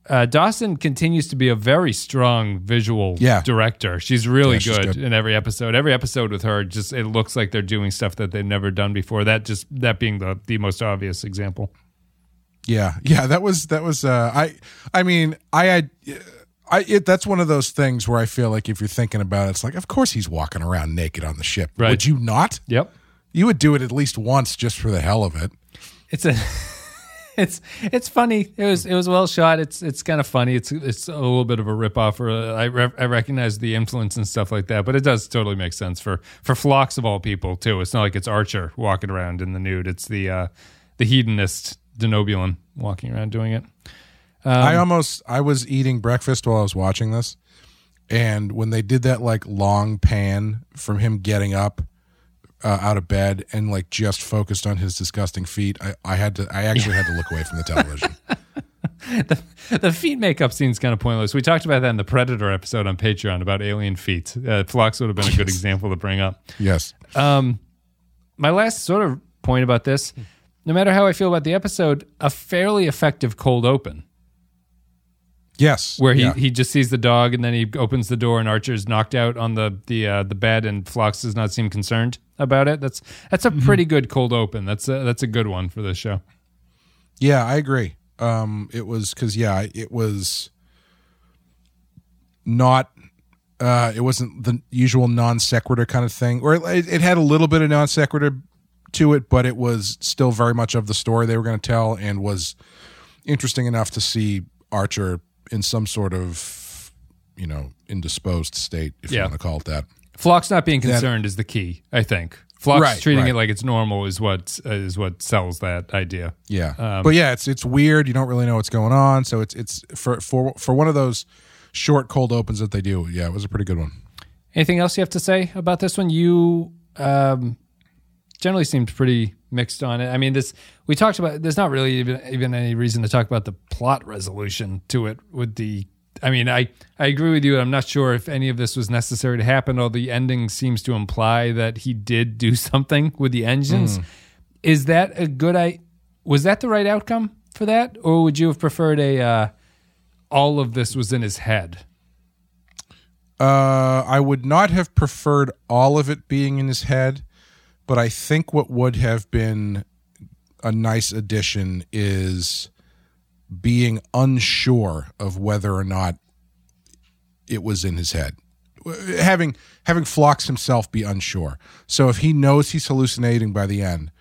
Uh, Dawson continues to be a very strong visual Yeah. director. She's really Yeah, she's good, good. in every episode. Every episode with her, just it looks like they're doing stuff that they've never done before. That just that being the the most obvious example. Yeah, yeah, that was that was. Uh, I, I mean, I had, I. It, that's one of those things where I feel like if you're thinking about it, it's like, of course he's walking around naked on the ship. Right. Would you not? Yep, You would do it at least once just for the hell of it. it's a. (laughs) It's it's funny. It was it was well shot. It's it's kind of funny. It's it's a little bit of a ripoff. Or a, I re- I recognize the influence and stuff like that, but it does totally make sense for for Phlox of all people too. It's not like it's Archer walking around in the nude. It's the uh, the hedonist Denobulan walking around doing it. Um, I almost, I was eating breakfast while I was watching this, and when they did that like long pan from him getting up. Uh, out of bed and like just focused on his disgusting feet. I, I had to. I actually had to look away from the television. (laughs) The the feet makeup scene's kind of pointless. We talked about that in the Predator episode on Patreon about alien feet. Uh, Phlox would have been a good example to bring up. yes. Um, my last sort of point about this, no matter how I feel about the episode, a fairly effective cold open Yes. where he, Yeah. he just sees the dog and then he opens the door and Archer's knocked out on the the uh, the bed and Phlox does not seem concerned about it. That's that's a pretty good cold open. That's a, that's a good one for this show. Yeah, I agree. Um, it was because yeah, it was not. Uh, it wasn't the usual non sequitur kind of thing, or it, it had a little bit of non sequitur to it, but it was still very much of the story they were going to tell, and was interesting enough to see Archer in some sort of, you know, indisposed state, if you want to call it that. Phlox not being concerned is the key, I think. Phlox Right, treating right. it like it's normal is what uh, is what sells that idea. Yeah, but yeah, it's it's weird. You don't really know what's going on. So it's it's for for for one of those short cold opens that they do. Yeah, it was a pretty good one. Anything else you have to say about this one? You um, generally seemed pretty mixed on it. I mean, this we talked about. There's not really even, even any reason to talk about the plot resolution to it. With the, I mean, I I agree with you. I'm not sure if any of this was necessary to happen. Although the ending seems to imply that he did do (laughs) something with the engines. Is that a good? I was that the right outcome for that, or would you have preferred a? Uh, all of this was in his head. Uh, I would not have preferred all of it being in his head, but I think what would have been a nice addition is being unsure of whether or not it was in his head. Having having Phlox himself be unsure. So if he knows he's hallucinating by the end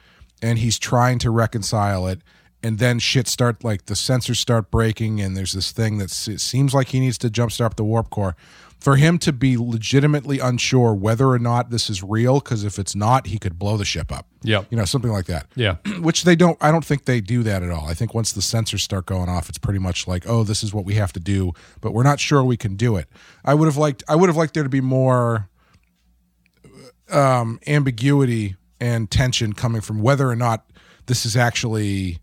and he's trying to reconcile it and then shit start like the sensors start breaking and there's this thing that seems like he needs to jumpstart the warp core for him to be legitimately unsure whether or not this is real because if it's not he could blow the ship up. Yeah you know something like that. Yeah. (clears throat) which they don't i don't think they do that at all. I think once the sensors start going off it's pretty much like oh this is what we have to do but we're not sure we can do it. I would have liked i would have liked there to be more um ambiguity and tension coming from whether or not this is actually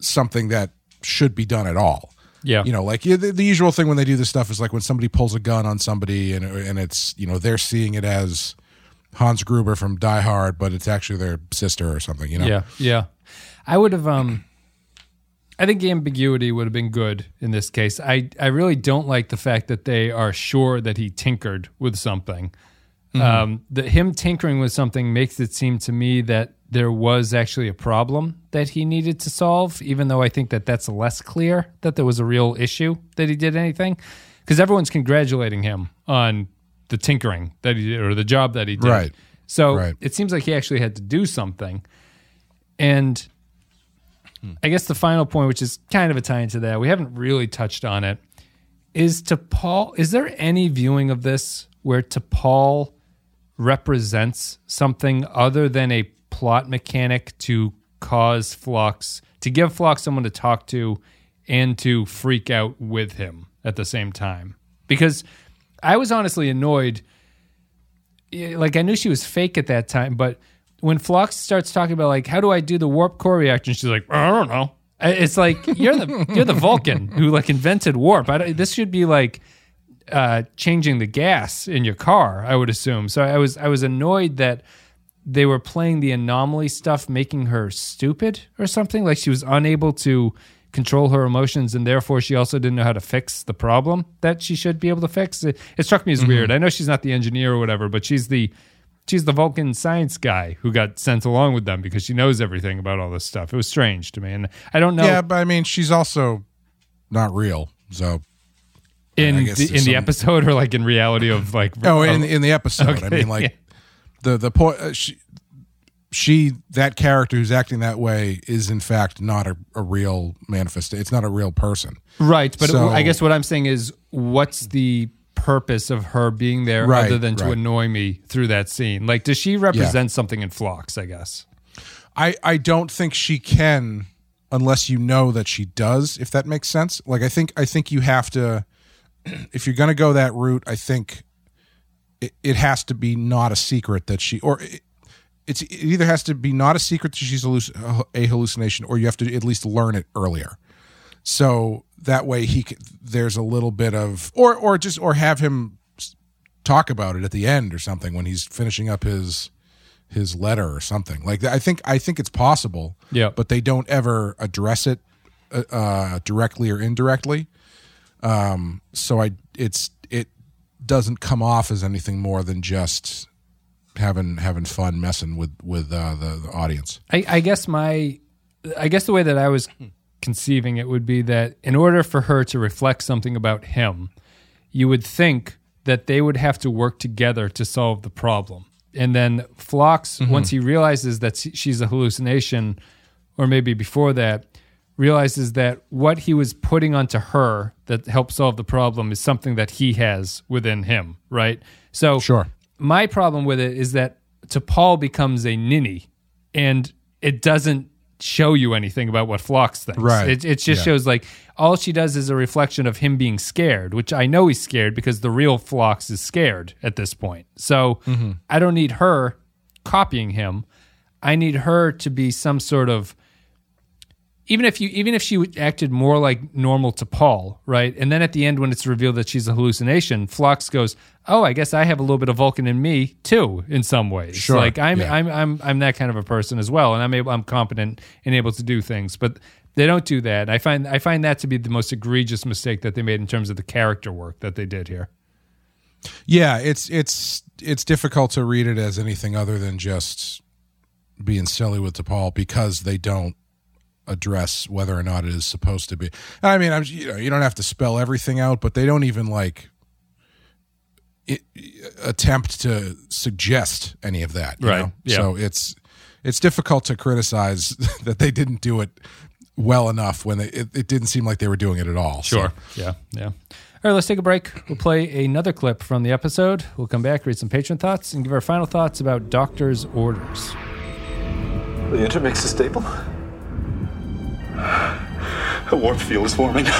something that should be done at all Yeah. you know like the, the usual thing when they do this stuff is like when somebody pulls a gun on somebody and and it's you know they're seeing it as Hans Gruber from Die Hard but it's actually their sister or something you know Yeah, yeah. I would have. Um, I think ambiguity would have been good in this case. I I really don't like the fact that they are sure that he tinkered with something. Um, that him tinkering with something makes it seem to me that there was actually a problem that he needed to solve. Even though I think that that's less clear that there was a real issue that he did anything, because everyone's congratulating him on the tinkering that he did or the job that he did. Right. So Right. it seems like he actually had to do something. And I guess the final point, which is kind of a tie into that, we haven't really touched on it, is T'Pol. Is there any viewing of this where T'Pol represents something other than a plot mechanic to cause Phlox, to give Phlox someone to talk to and to freak out with him at the same time? Because I was honestly annoyed like I knew she was fake at that time, but when Phlox starts talking about like how do I do the warp core reaction, she's like, I don't know. It's like you're the (laughs) you're the Vulcan who like invented warp. This should be like uh, changing the gas in your car. I would assume. So I was I was annoyed that they were playing the anomaly stuff, making her stupid or something. Like she was unable to control her emotions, and therefore she also didn't know how to fix the problem that she should be able to fix. It, it struck me as weird. I know she's not the engineer or whatever, but she's the she's the Vulcan science guy who got sent along with them because she knows everything about all this stuff. It was strange to me, and I don't know yeah but I mean she's also not real so in the, in the some- episode or like in reality of like oh in in the episode I mean like yeah. the the point uh, she she that character who's acting that way is in fact not a, a real manifest it's not a real person Right, but So- I guess what I'm saying is, what's the purpose of her being there Right, other than to right. annoy me through that scene? Like, does she represent something in Phlox? I guess. I I don't think she can unless you know that she does. If that makes sense. Like I think I think you have to. (clears throat) If you're going to go that route, I think it, it has to be not a secret that she or it, it's it either has to be not a secret that she's halluc- a hallucination, or you have to at least learn it earlier. So that way he c there's a little bit of or or just or have him talk about it at the end or something when he's finishing up his his letter or something like that. I think I think it's possible. Yeah. but they don't ever address it uh, directly or indirectly. Um, so I it's it doesn't come off as anything more than just having having fun messing with with uh, the, the audience. I, I guess my, I guess the way that I was conceiving it would be that in order for her to reflect something about him, you would think that they would have to work together to solve the problem. And then Phlox, once he realizes that she's a hallucination, or maybe before that, realizes that what he was putting onto her that helped solve the problem is something that he has within him, right? So Sure. my problem with it is that T'Pol becomes a ninny and it doesn't show you anything about what Phlox thinks. Right. It, it just Yeah. shows like all she does is a reflection of him being scared, which I know he's scared because the real Phlox is scared at this point. So Mm-hmm. I don't need her copying him. I need her to be some sort of even if you even if she acted more like normal T'Pol, right? And then at the end when it's revealed that she's a hallucination, Phlox goes, "Oh, I guess I have a little bit of Vulcan in me too in some ways." Sure, Like I'm yeah. I'm I'm I'm that kind of a person as well and I'm able I'm competent and able to do things. But they don't do that. I find I find that to be the most egregious mistake that they made in terms of the character work that they did here. Yeah, it's it's it's difficult to read it as anything other than just being silly with T'Pol because they don't address whether or not it is supposed to be. I mean, I'm you know you don't have to spell everything out, but they don't even like i attempt to suggest any of that. you Right, know? yeah. So it's it's difficult to criticize (laughs) that they didn't do it well enough when they it, it didn't seem like they were doing it at all. So- Yeah, yeah. All right, let's take a break. We'll play another clip from the episode. We'll come back, read some patron thoughts, and give our final thoughts about doctor's orders. The intermix is stable. A warp field is forming. (laughs)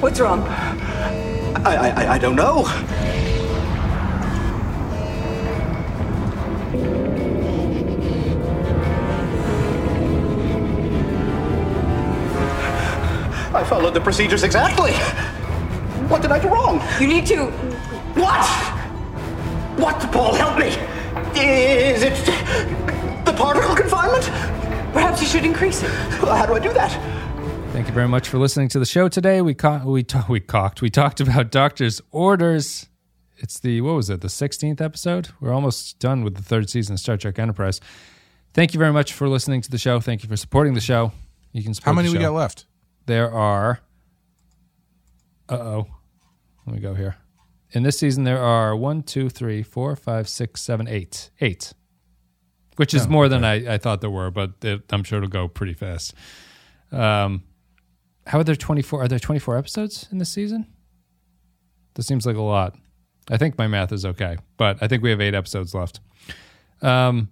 What's wrong? I, I, I- I don't know. I followed the procedures exactly. What did I do wrong? You need to. What? What, Paul? Help me. Is it the particle confinement? Perhaps you should increase it. Well, How do I do that? Thank you very much for listening to the show today. We co- we ta- we cocked. We talked about doctor's orders. It's the what was it? The sixteenth episode. We're almost done with the third season of Star Trek Enterprise. Thank you very much for listening to the show. Thank you for supporting the show. You can support How many the we show. got left? There are. Uh oh. Let me go here. In this season, there are one, two, three, four, five, six, seven, eight. Eight. Which is Oh, more than I, I thought there were, but it, I'm sure it'll go pretty fast. Um, how are there 24? Are there 24 episodes in this season? This seems like a lot. I think my math is okay, but I think we have eight episodes left. Um,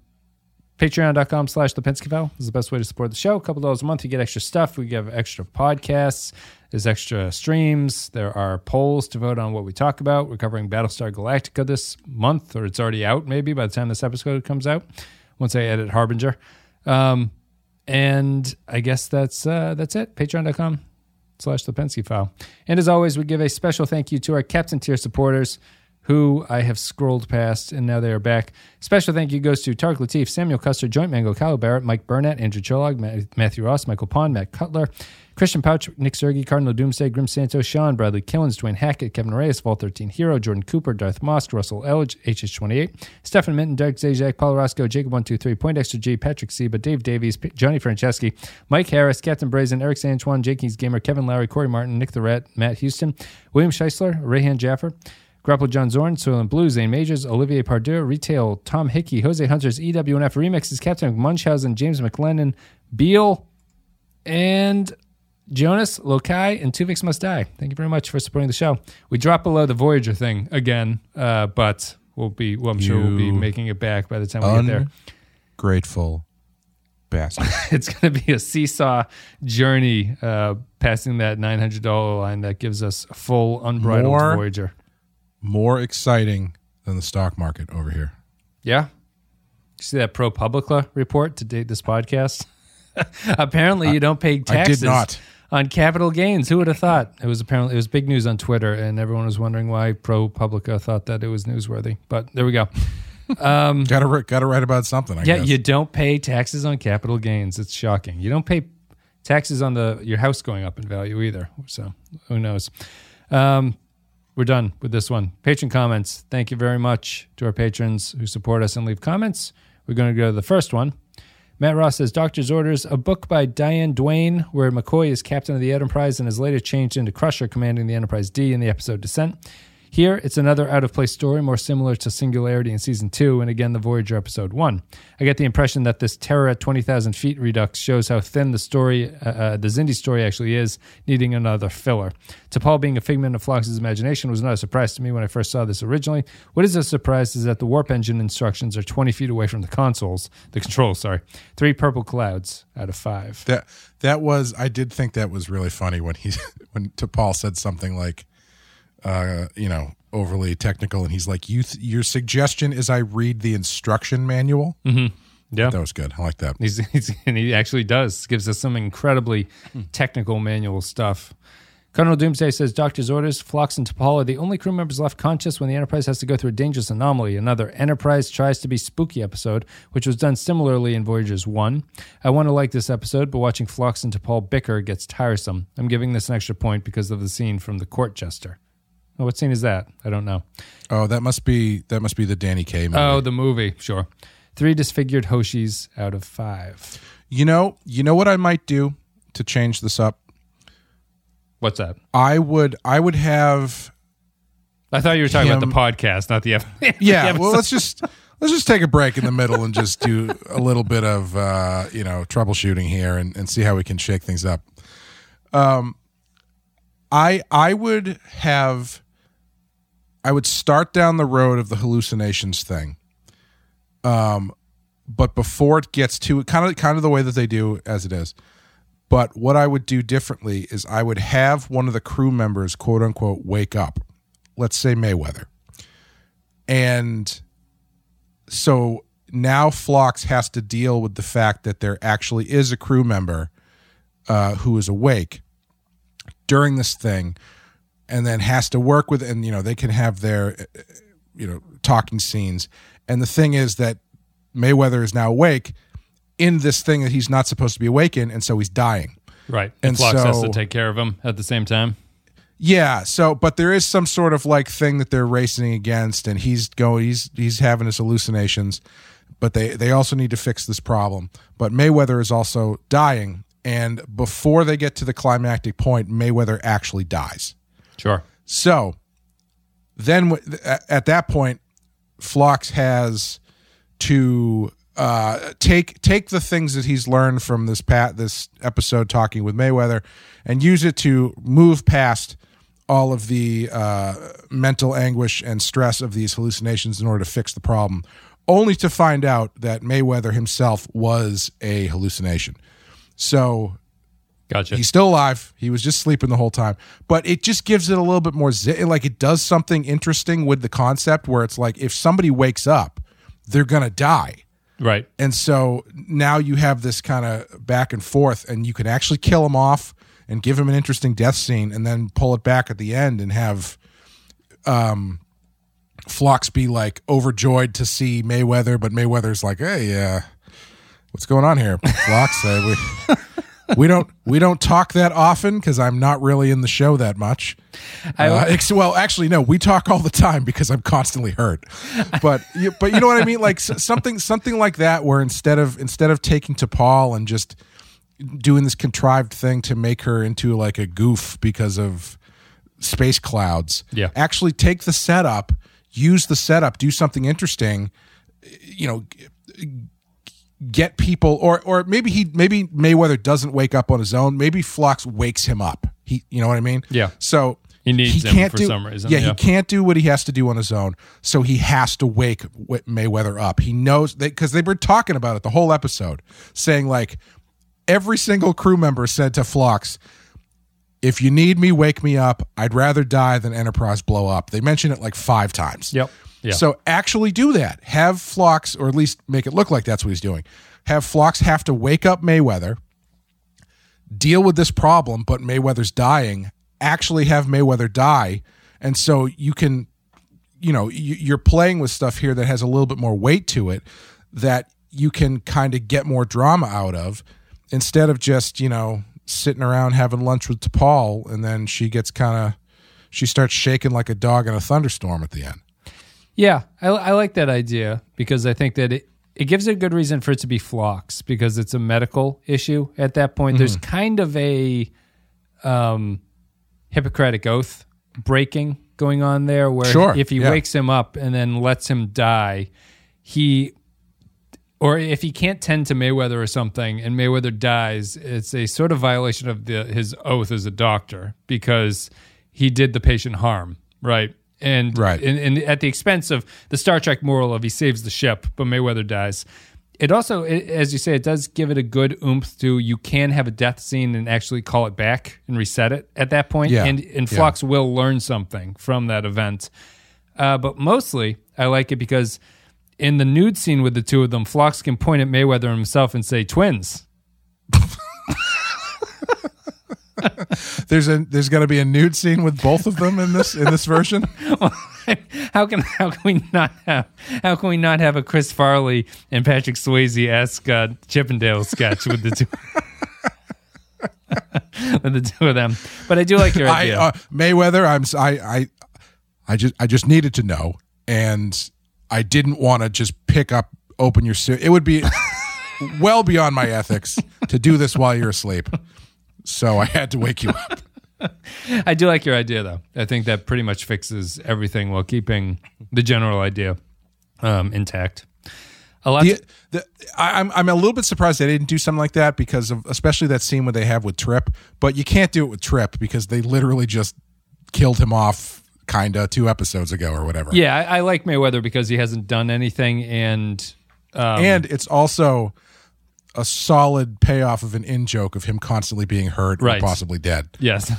Patreon.com slash the Pensky is the best way to support the show. A couple dollars a month, you get extra stuff. We give extra podcasts. There's extra streams. There are polls to vote on what we talk about. We're covering Battlestar Galactica this month, or it's already out maybe by the time this episode comes out, once I edit Harbinger. Um, and I guess that's uh, that's it. Patreon.com slash the Pensky File. And as always, we give a special thank you to our Captain Tier supporters who I have scrolled past and now they are back. Special thank you goes to Tark Latif, Samuel Custer, Joint Mango, Kyle Barrett, Mike Burnett, Andrew Cholog, Ma- Matthew Ross, Michael Pond, Matt Cutler, Christian Pouch, Nick Sergi, Cardinal Doomsday, Grim Santos, Sean Bradley Killens, Dwayne Hackett, Kevin Reyes, Vault 13 Hero, Jordan Cooper, Darth Mosk, Russell Elledge, HH28, Stefan Minton, Doug Zajac, Paul Roscoe, Jacob123, Poindexter G, Patrick Seba, Dave Davies, P- Johnny Franceschi, Mike Harris, Captain Brazen, Eric Sanchuan, Jakey's Gamer, Kevin Lowry, Corey Martin, Nick the Rat, Matt Houston, William Scheisler, Rayhan Jaffer, Grapple John Zorn, Soylent Blue, Zane Majors, Olivier Pardieu, Retail, Tom Hickey, Jose Hunters, EWNF Remixes, Captain Munchausen, James McLennan, Beal, and Jonas, Lokai, and Tuvix Must Die. Thank you very much for supporting the show. We dropped below the Voyager thing again, uh, but we'll be, well, I'm sure we'll be making it back by the time we get there. Grateful bastard. (laughs) It's going to be a seesaw journey uh, passing that $900 line that gives us a full unbridled More? Voyager. More exciting than the stock market over here. Yeah. See that ProPublica report to date this podcast? (laughs) apparently, you don't pay taxes on capital gains. Who would have thought? It was apparently it was big news on Twitter, and everyone was wondering why ProPublica thought that it was newsworthy. But there we go. Got to got to write about something. I Yeah, guess. you don't pay taxes on capital gains. It's shocking. You don't pay taxes on the your house going up in value either. So who knows? Um, we're done with this one. Patron comments. Thank you very much to our patrons who support us and leave comments. We're going to go to the first one. Matt Ross says Doctor's Orders, a book by Diane Duane, where McCoy is captain of the Enterprise and is later changed into Crusher, commanding the Enterprise D in the episode Descent. Here, it's another out of place story, more similar to Singularity in season two, and again, the Voyager episode one. I get the impression that this Terror at 20,000 feet redux shows how thin the story, uh, uh, the Xindi story actually is, needing another filler. T'Pol being a figment of Phlox's imagination was not a surprise to me when I first saw this originally. What is a surprise is that the warp engine instructions are 20 feet away from the consoles, the controls, sorry. Three purple clouds out of five. That that was I did think that was really funny when he (laughs) when T'Pol said something like, uh, you know, overly technical, and he's like, "You, th- your suggestion is I read the instruction manual." Yeah. That was good. I like that. He's, (laughs) he's and he actually does gives us some incredibly technical manual stuff. Cardinal Doomsday says Doctor's orders, Phlox and T'Pol are the only crew members left conscious when the Enterprise has to go through a dangerous anomaly. Another Enterprise tries to be spooky episode, which was done similarly in Voyager's 1. I want to like this episode, but watching Phlox and T'Pol bicker gets tiresome. I'm giving this an extra point because of the scene from the court jester. Oh, what scene is that? I don't know. Oh, that must be that must be the Danny Kaye movie. Oh, the movie. Sure. Three disfigured Hoshis out of five. you know, you know what I might do to change this up. What's that? I would I would have I thought you were talking about the podcast, not the episode. (laughs) yeah. well, let's just let's just take a break in the middle and just do a little bit of uh, you know troubleshooting here and, and see how we can shake things up. Um, I I would have I would start down the road of the hallucinations thing. Um, but before it gets to kind of kind of the way that they do as it is. But what I would do differently is I would have one of the crew members, quote unquote, wake up. Let's say Mayweather. And so now Phlox has to deal with the fact that there actually is a crew member uh, who is awake during this thing and then has to work with and you know they can have their uh, you know talking scenes and the thing is that Mayweather is now awake in this thing that he's not supposed to be awake in and so he's dying Right. And And Phlox has so- to take care of him at the same time. Yeah, so but there is some sort of like thing that they're racing against and he's going he's he's having his hallucinations, but they they also need to fix this problem. But Mayweather is also dying and before they get to the climactic point Mayweather actually dies. Sure. So then at- at that point Phlox has to uh, take take the things that he's learned from this pat this episode talking with Mayweather and use it to move past all of the uh, mental anguish and stress of these hallucinations in order to fix the problem, only to find out that Mayweather himself was a hallucination. So Gotcha. He's still alive. He was just sleeping the whole time. But it just gives it a little bit more zi- like it does something interesting with the concept where it's like if somebody wakes up, they're going to die. right. And so now you have this kind of back and forth and you can actually kill him off and give him an interesting death scene and then pull it back at the end and have um Phlox be like overjoyed to see Mayweather, but Mayweather's like, "Hey, uh, what's going on here, Phlox? Uh, we, we don't we don't talk that often because I'm not really in the show that much. Uh, ex- well, actually, no, we talk all the time because I'm constantly hurt. But you, but you know what I mean? Like something something like that, where instead of instead of taking T'Pol and just doing this contrived thing to make her into like a goof because of space clouds. Yeah. Actually take the setup, use the setup, do something interesting, you know, get people or or maybe he maybe Mayweather doesn't wake up on his own. Maybe Phlox wakes him up. He you know what I mean? Yeah. So He needs him for some reason, Yeah, yeah. he can't do what he has to do on his own. So he has to wake Mayweather up. He knows that because they've been talking about it the whole episode, saying like every single crew member said to Phlox, if you need me, wake me up. I'd rather die than Enterprise blow up. They mentioned it like five times. Yep. So actually do that. Have Phlox, or at least make it look like that's what he's doing. Have Phlox have to wake up Mayweather, deal with this problem, but Mayweather's dying. Actually have Mayweather die, and so you can, you know, you- you're playing with stuff here that has a little bit more weight to it that you can kind of get more drama out of instead of just you know sitting around having lunch with T'Pol and then she gets kind of she starts shaking like a dog in a thunderstorm at the end. Yeah, I, I like that idea because I think that it, it gives a good reason for it to be Phlox because it's a medical issue at that point. There's kind of a um, Hippocratic oath breaking going on there where Sure, if he yeah. wakes him up and then lets him die, he or if he can't tend to Mayweather or something and Mayweather dies, it's a sort of violation of the, his oath as a doctor because he did the patient harm, right? And Right. and, and at the expense of the Star Trek moral of he saves the ship, but Mayweather dies. It also, it, as you say, it does give it a good oomph to you can have a death scene and actually call it back and reset it at that point. Yeah. And, and Yeah. Will learn something from that event. Uh, but mostly, I like it because in the nude scene with the two of them, Phlox can point at Mayweather himself and say, twins. (laughs) (laughs) There's a there's going to be a nude scene with both of them in this in this version. (laughs) how can how can we not have how can we not have a Chris Farley and Patrick Swayze esque uh, Chippendale sketch with the two (laughs) with the two of them? But I do like your I, idea. uh, Mayweather, I'm I I I just I just needed to know, and I didn't want to just pick up open your suit. It would be well beyond my ethics to do this while you're asleep. So I had to wake you up. (laughs) I do like your idea though. I think that pretty much fixes everything while keeping the general idea um, intact. A lot. The, the, I, I'm I'm a little bit surprised they didn't do something like that because of especially that scene where they have with Trip. But you can't do it with Trip because they literally just killed him off, kinda two episodes ago or whatever. yeah, I, I like Mayweather because he hasn't done anything, and um, and it's also a solid payoff of an in joke of him constantly being hurt Right. or possibly dead. Yes. (laughs)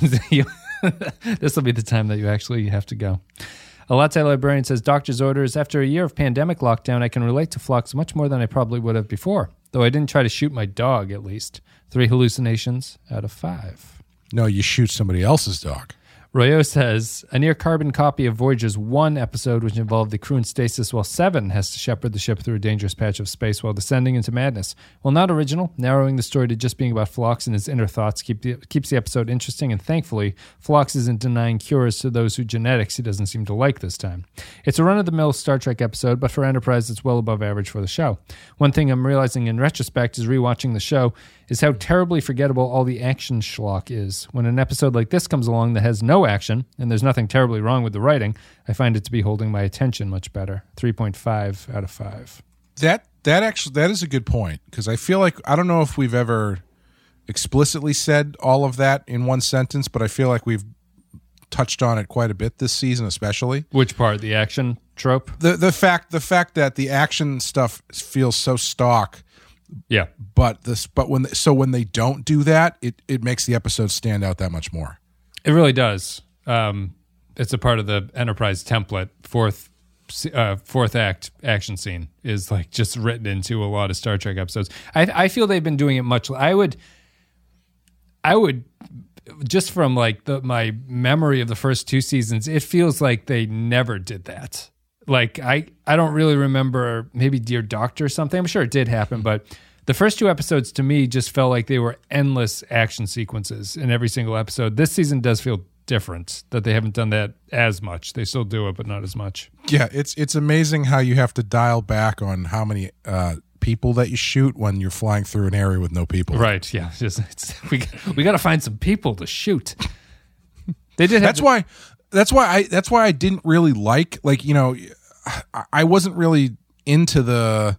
(laughs) this will be the time that you actually have to go. A latte librarian says doctor's orders. After a year of pandemic lockdown, I can relate to Phlox much more than I probably would have before, though I didn't try to shoot my dog, at least. Three hallucinations out of five. No, you shoot somebody else's dog. Royo says a near carbon copy of Voyager's one episode, which involved the crew in stasis, while Seven has to shepherd the ship through a dangerous patch of space while descending into madness. While not original, narrowing the story to just being about Phlox and his inner thoughts keep the, keeps the episode interesting, and thankfully, Phlox isn't denying cures to those whose genetics he doesn't seem to like this time. It's a run of the mill Star Trek episode, but for Enterprise, it's well above average for the show. One thing I'm realizing in retrospect is rewatching the show is how terribly forgettable all the action schlock is. When an episode like this comes along that has no action, and there's nothing terribly wrong with the writing, I find it to be holding my attention much better. 3.5 out of 5. That that actually that is a good point because I feel like I don't know if we've ever explicitly said all of that in one sentence, but I feel like we've touched on it quite a bit this season, especially. Which part? The action trope? The the fact the fact that the action stuff feels so stock Yeah. but this but when so when they don't do that it it makes the episode stand out that much more It really does. Um, it's a part of the Enterprise template. Fourth, uh, fourth act action scene is like just written into a lot of Star Trek episodes. I, I feel they've been doing it much. I would, I would, just from like the my memory of the first two seasons, it feels like they never did that. Like I, I don't really remember maybe Dear Doctor or something. I'm sure it did happen, but the first two episodes to me just felt like they were endless action sequences in every single episode. This season does feel different that they haven't done that as much. They still do it, but not as much. yeah it's it's amazing how you have to dial back on how many uh people that you shoot when you're flying through an area with no people Right? Yeah. It's (laughs) Just it's, we we got to find some people to shoot. They did. Have that's why that's why i that's why i didn't really like like you know I- i wasn't really into the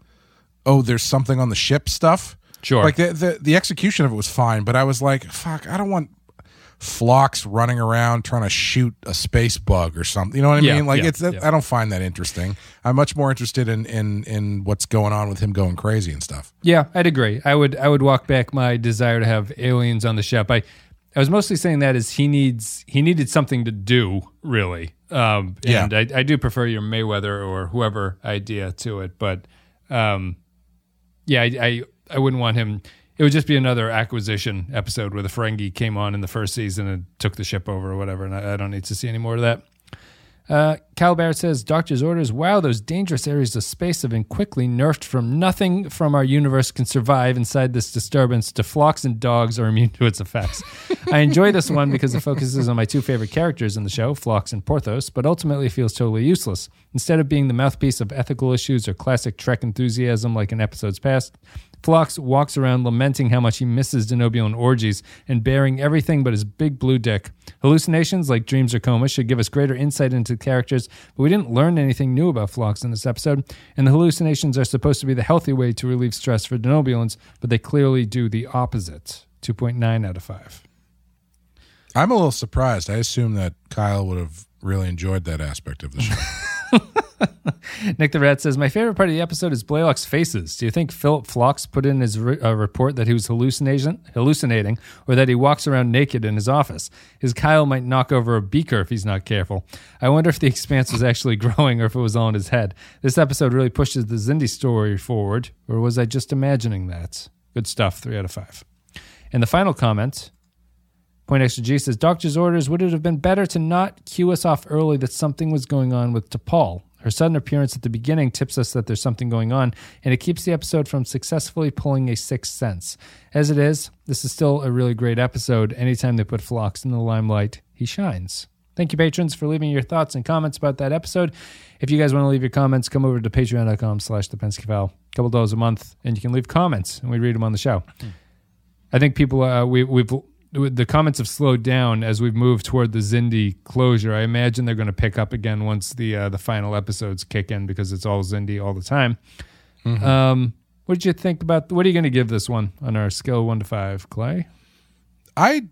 oh there's something on the ship stuff Sure. like the, the the execution of it was fine but i was like fuck i don't want Phlox running around trying to shoot a space bug or something you know what i Yeah, mean like yeah, it's yeah. i don't find that interesting i'm much more interested in in in what's going on with him going crazy and stuff Yeah, I'd agree. I would I would walk back my desire to have aliens on the ship. I I was mostly saying that is he needs he needed something to do really. Um, Yeah. and I, I do prefer your Mayweather or whoever idea to it, but um, yeah, I, I I wouldn't want him. It would just be another acquisition episode where the Ferengi came on in the first season and took the ship over or whatever, and I, I don't need to see any more of that. Uh, Calbar says, Doctor's orders, wow, those dangerous areas of space have been quickly nerfed from nothing from our universe can survive inside this disturbance to Phlox and dogs are immune to its effects. (laughs) I enjoy this one because it focuses on my two favorite characters in the show, Phlox and Porthos, but ultimately feels totally useless. Instead of being the mouthpiece of ethical issues or classic Trek enthusiasm like in episodes past, Phlox walks around lamenting how much he misses Denobulan orgies and bearing everything but his big blue dick. Hallucinations like dreams or coma should give us greater insight into the characters, but we didn't learn anything new about Phlox in this episode, and the hallucinations are supposed to be the healthy way to relieve stress for Denobulans, but they clearly do the opposite. 2.9 out of 5. I'm a little surprised. I assume that Kyle would have really enjoyed that aspect of the show. (laughs) (laughs) Nick the Rat says, My favorite part of the episode is Blalock's faces. Do you think Philip Phlox put in his re- uh, report that he was hallucinating or that he walks around naked in his office? His Kyle might knock over a beaker if he's not careful. I wonder if the (laughs) expanse was actually growing or if it was all in his head. This episode really pushes the Xindi story forward, or was I just imagining that? Good stuff. Three out of five. And the final comment Poindexter G says, Doctor's orders, would it have been better to not cue us off early that something was going on with T'Pol? Her sudden appearance at the beginning tips us that there's something going on, and it keeps the episode from successfully pulling a sixth sense. As it is, this is still a really great episode. Anytime they put Phlox in the limelight, he shines. Thank you, patrons, for leaving your thoughts and comments about that episode. If you guys want to leave your comments, come over to patreon.com slash the Pensky File. A couple dollars a month, and you can leave comments, and we read them on the show. I think people, uh, we, we've the comments have slowed down as we've moved toward the Xindi closure. I imagine they're going to pick up again once the uh, the final episodes kick in because it's all Xindi all the time. Um, what did you think about? What are you going to give this one on our scale one to five, Clay? I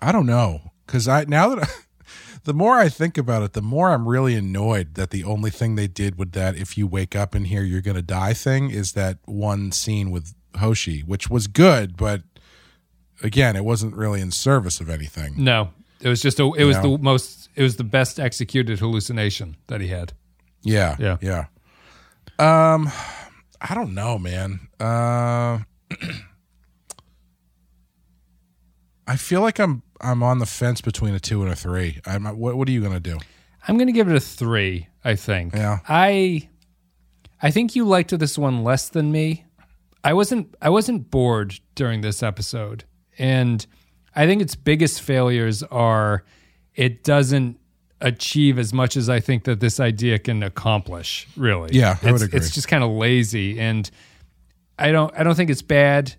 I don't know because I now that I, (laughs) the more I think about it, the more I'm really annoyed that the only thing they did with that "if you wake up in here, you're gonna die" thing is that one scene with Hoshi, which was good, but again, it wasn't really in service of anything. No, it was just a. It was No. the most. It was the best executed hallucination that he had. Yeah, Yeah. yeah. Um, I don't know, man. Uh, (clears throat) I feel like I'm I'm on the fence between a two and a three. I'm. What What are you gonna do? I'm going to give it a three. I think. Yeah. I, I think you liked this one less than me. I wasn't. I wasn't bored during this episode, and I think its biggest failures are it doesn't achieve as much as I think that this idea can accomplish. Really. Yeah, I would it's, agree. It's just kind of lazy, and I don't. I don't think it's bad.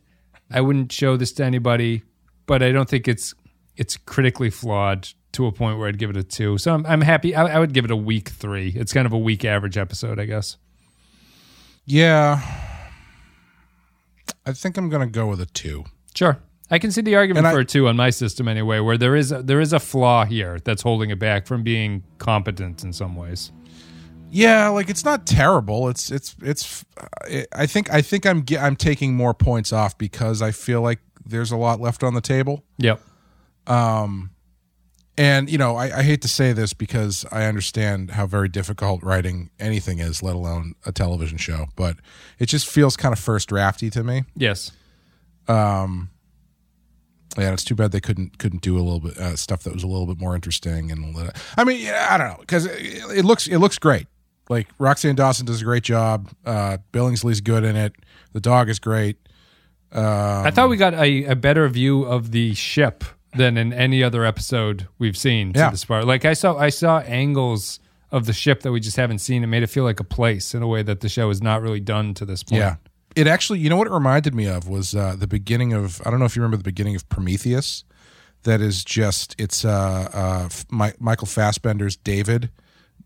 I wouldn't show this to anybody, but I don't think it's it's critically flawed to a point where I'd give it a two. So I'm, I'm happy. I, I would give it a weak three. It's kind of a weak average episode, I guess. Yeah, I think I'm gonna go with a two. Sure, I can see the argument And I- for a two on my system anyway, where there is a, there is a flaw here that's holding it back from being competent in some ways. Yeah, like it's not terrible. It's it's it's. I think I think I'm I'm taking more points off because I feel like there's a lot left on the table. Yep. Um, and you know, I, I hate to say this because I understand how very difficult writing anything is, let alone a television show. But it just feels kind of first drafty to me. Yes. Yeah, it's too bad they couldn't couldn't do a little bit uh, stuff that was a little bit more interesting. And I mean, yeah, I don't know because it, it looks it looks great. Like Roxann Dawson does a great job. Uh, Billingsley's good in it. The dog is great. I thought we got a, a better view of the ship than in any other episode we've seen to Yeah. this part. Like I saw I saw angles of the ship that we just haven't seen. It made it feel like a place in a way that the show has not really done to this point. Yeah. It actually, you know what it reminded me of was uh, the beginning of, I don't know if you remember the beginning of Prometheus. That is just, it's uh, uh, Mi- Michael Fassbender's David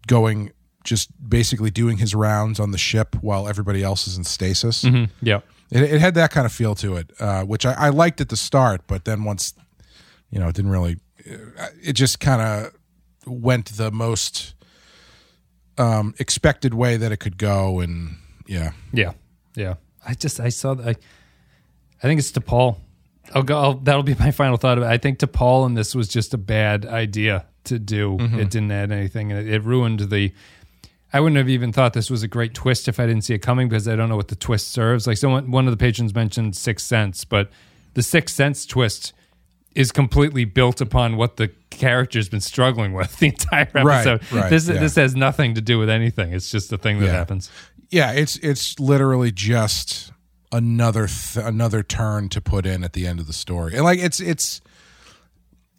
going, just basically doing his rounds on the ship while everybody else is in stasis. Yeah. It, it had that kind of feel to it, uh, which I, I liked at the start, but then once, you know, it didn't really, uh, it just kind of went the most um, expected way that it could go. And yeah. Yeah. Yeah. I just I saw I I think it's T'Pol. I'll go I'll, that'll be (laughs) my final thought of it. I think T'Pol and this was just a bad idea to do. Mm-hmm. It didn't add anything and it, it ruined the I wouldn't have even thought this was a great twist if I didn't see it coming because I don't know what the twist serves. Like someone one of the patrons mentioned Sixth Sense, but the Sixth Sense twist is completely built upon what the character's been struggling with (laughs) the entire Right, episode. right, this yeah. this has nothing to do with anything. It's just a thing that Yeah. happens. Yeah it's it's literally just another th- another turn to put in at the end of the story and like it's it's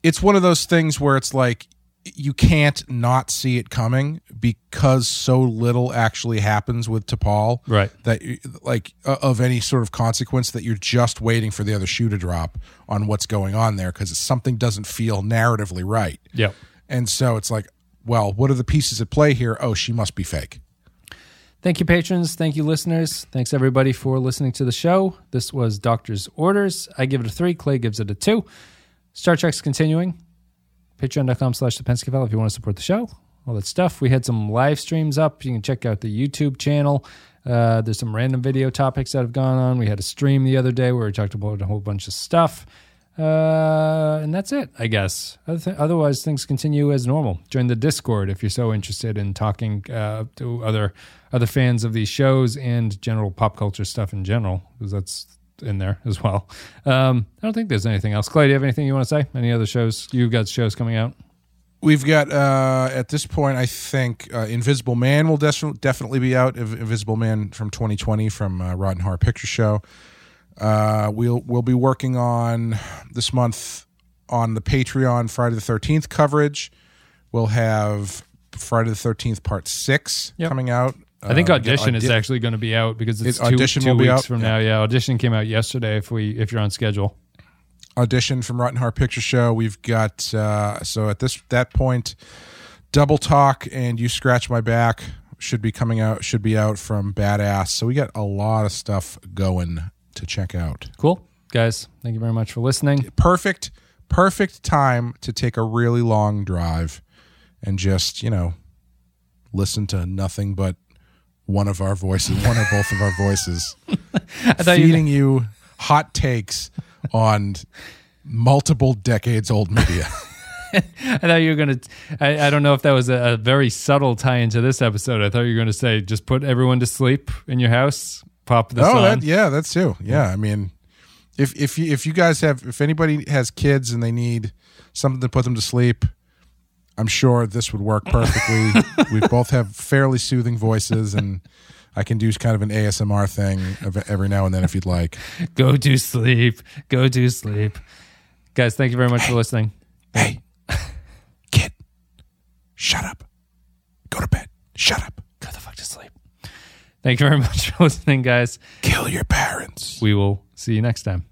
it's one of those things where it's like you can't not see it coming because so little actually happens with T'Pol. Right. That like uh, of any sort of consequence that you're just waiting for the other shoe to drop on what's going on there because something doesn't feel narratively right. Yep. And so it's like, well, what are the pieces at play here? Oh, she must be fake. Thank you, patrons. Thank you, listeners. Thanks, everybody, for listening to the show. This was Doctor's Orders. I give it a three. Clay gives it a two. Star Trek's continuing. Patreon.com slash the Pensky if you want to support the show. All that stuff. We had some live streams up. You can check out the YouTube channel. Uh, there's some random video topics that have gone on. We had a stream the other day where we talked about a whole bunch of stuff. Uh, and that's it, I guess. Otherwise, things continue as normal. Join the Discord if you're so interested in talking uh, to other other fans of these shows and general pop culture stuff in general, because that's in there as well. Um, I don't think there's anything else. Clay, do you have anything you want to say? Any other shows? You've got shows coming out? We've got uh, at this point, I think uh, Invisible Man will des- definitely be out. Invisible Man from 2020 from uh, Rotten Horror Picture Show. Uh, we'll we'll be working on this month on the Patreon Friday the 13th coverage. We'll have Friday the 13th Part Six Yep. coming out. I think Uh, Audition is actually going to be out because it's It- two, Audition two will be weeks out, from yeah. now. Yeah, Audition came out yesterday. If we if you're on schedule, audition from Rotten Heart Picture Show. We've got uh, so at this that point, Double Talk and You Scratch My Back should be coming out. Should be out from Badass. So we got a lot of stuff going to check out. cool guys. Thank you very much for listening. Perfect, perfect time to take a really long drive and just you know listen to nothing but one of our voices, one or both of our voices, (laughs) thought you- feeding you hot takes on multiple decades old media. (laughs) I thought you were going to. I, I don't know if that was a, a very subtle tie into this episode. I thought you were going to say just put everyone to sleep in your house, pop this oh, that, yeah, that's too. Yeah, I mean, if if you if you guys have if anybody has kids and they need something to put them to sleep, I'm sure this would work perfectly. (laughs) we both have fairly soothing voices, and I can do kind of an ASMR thing every now and then if you'd like. Go to sleep. Go to sleep. Guys, thank you very much for listening. Hey, kid, shut up. Go to bed. Shut up. Go the fuck to sleep. Thank you very (laughs) much for listening, guys. Kill your parents. We will see you next time.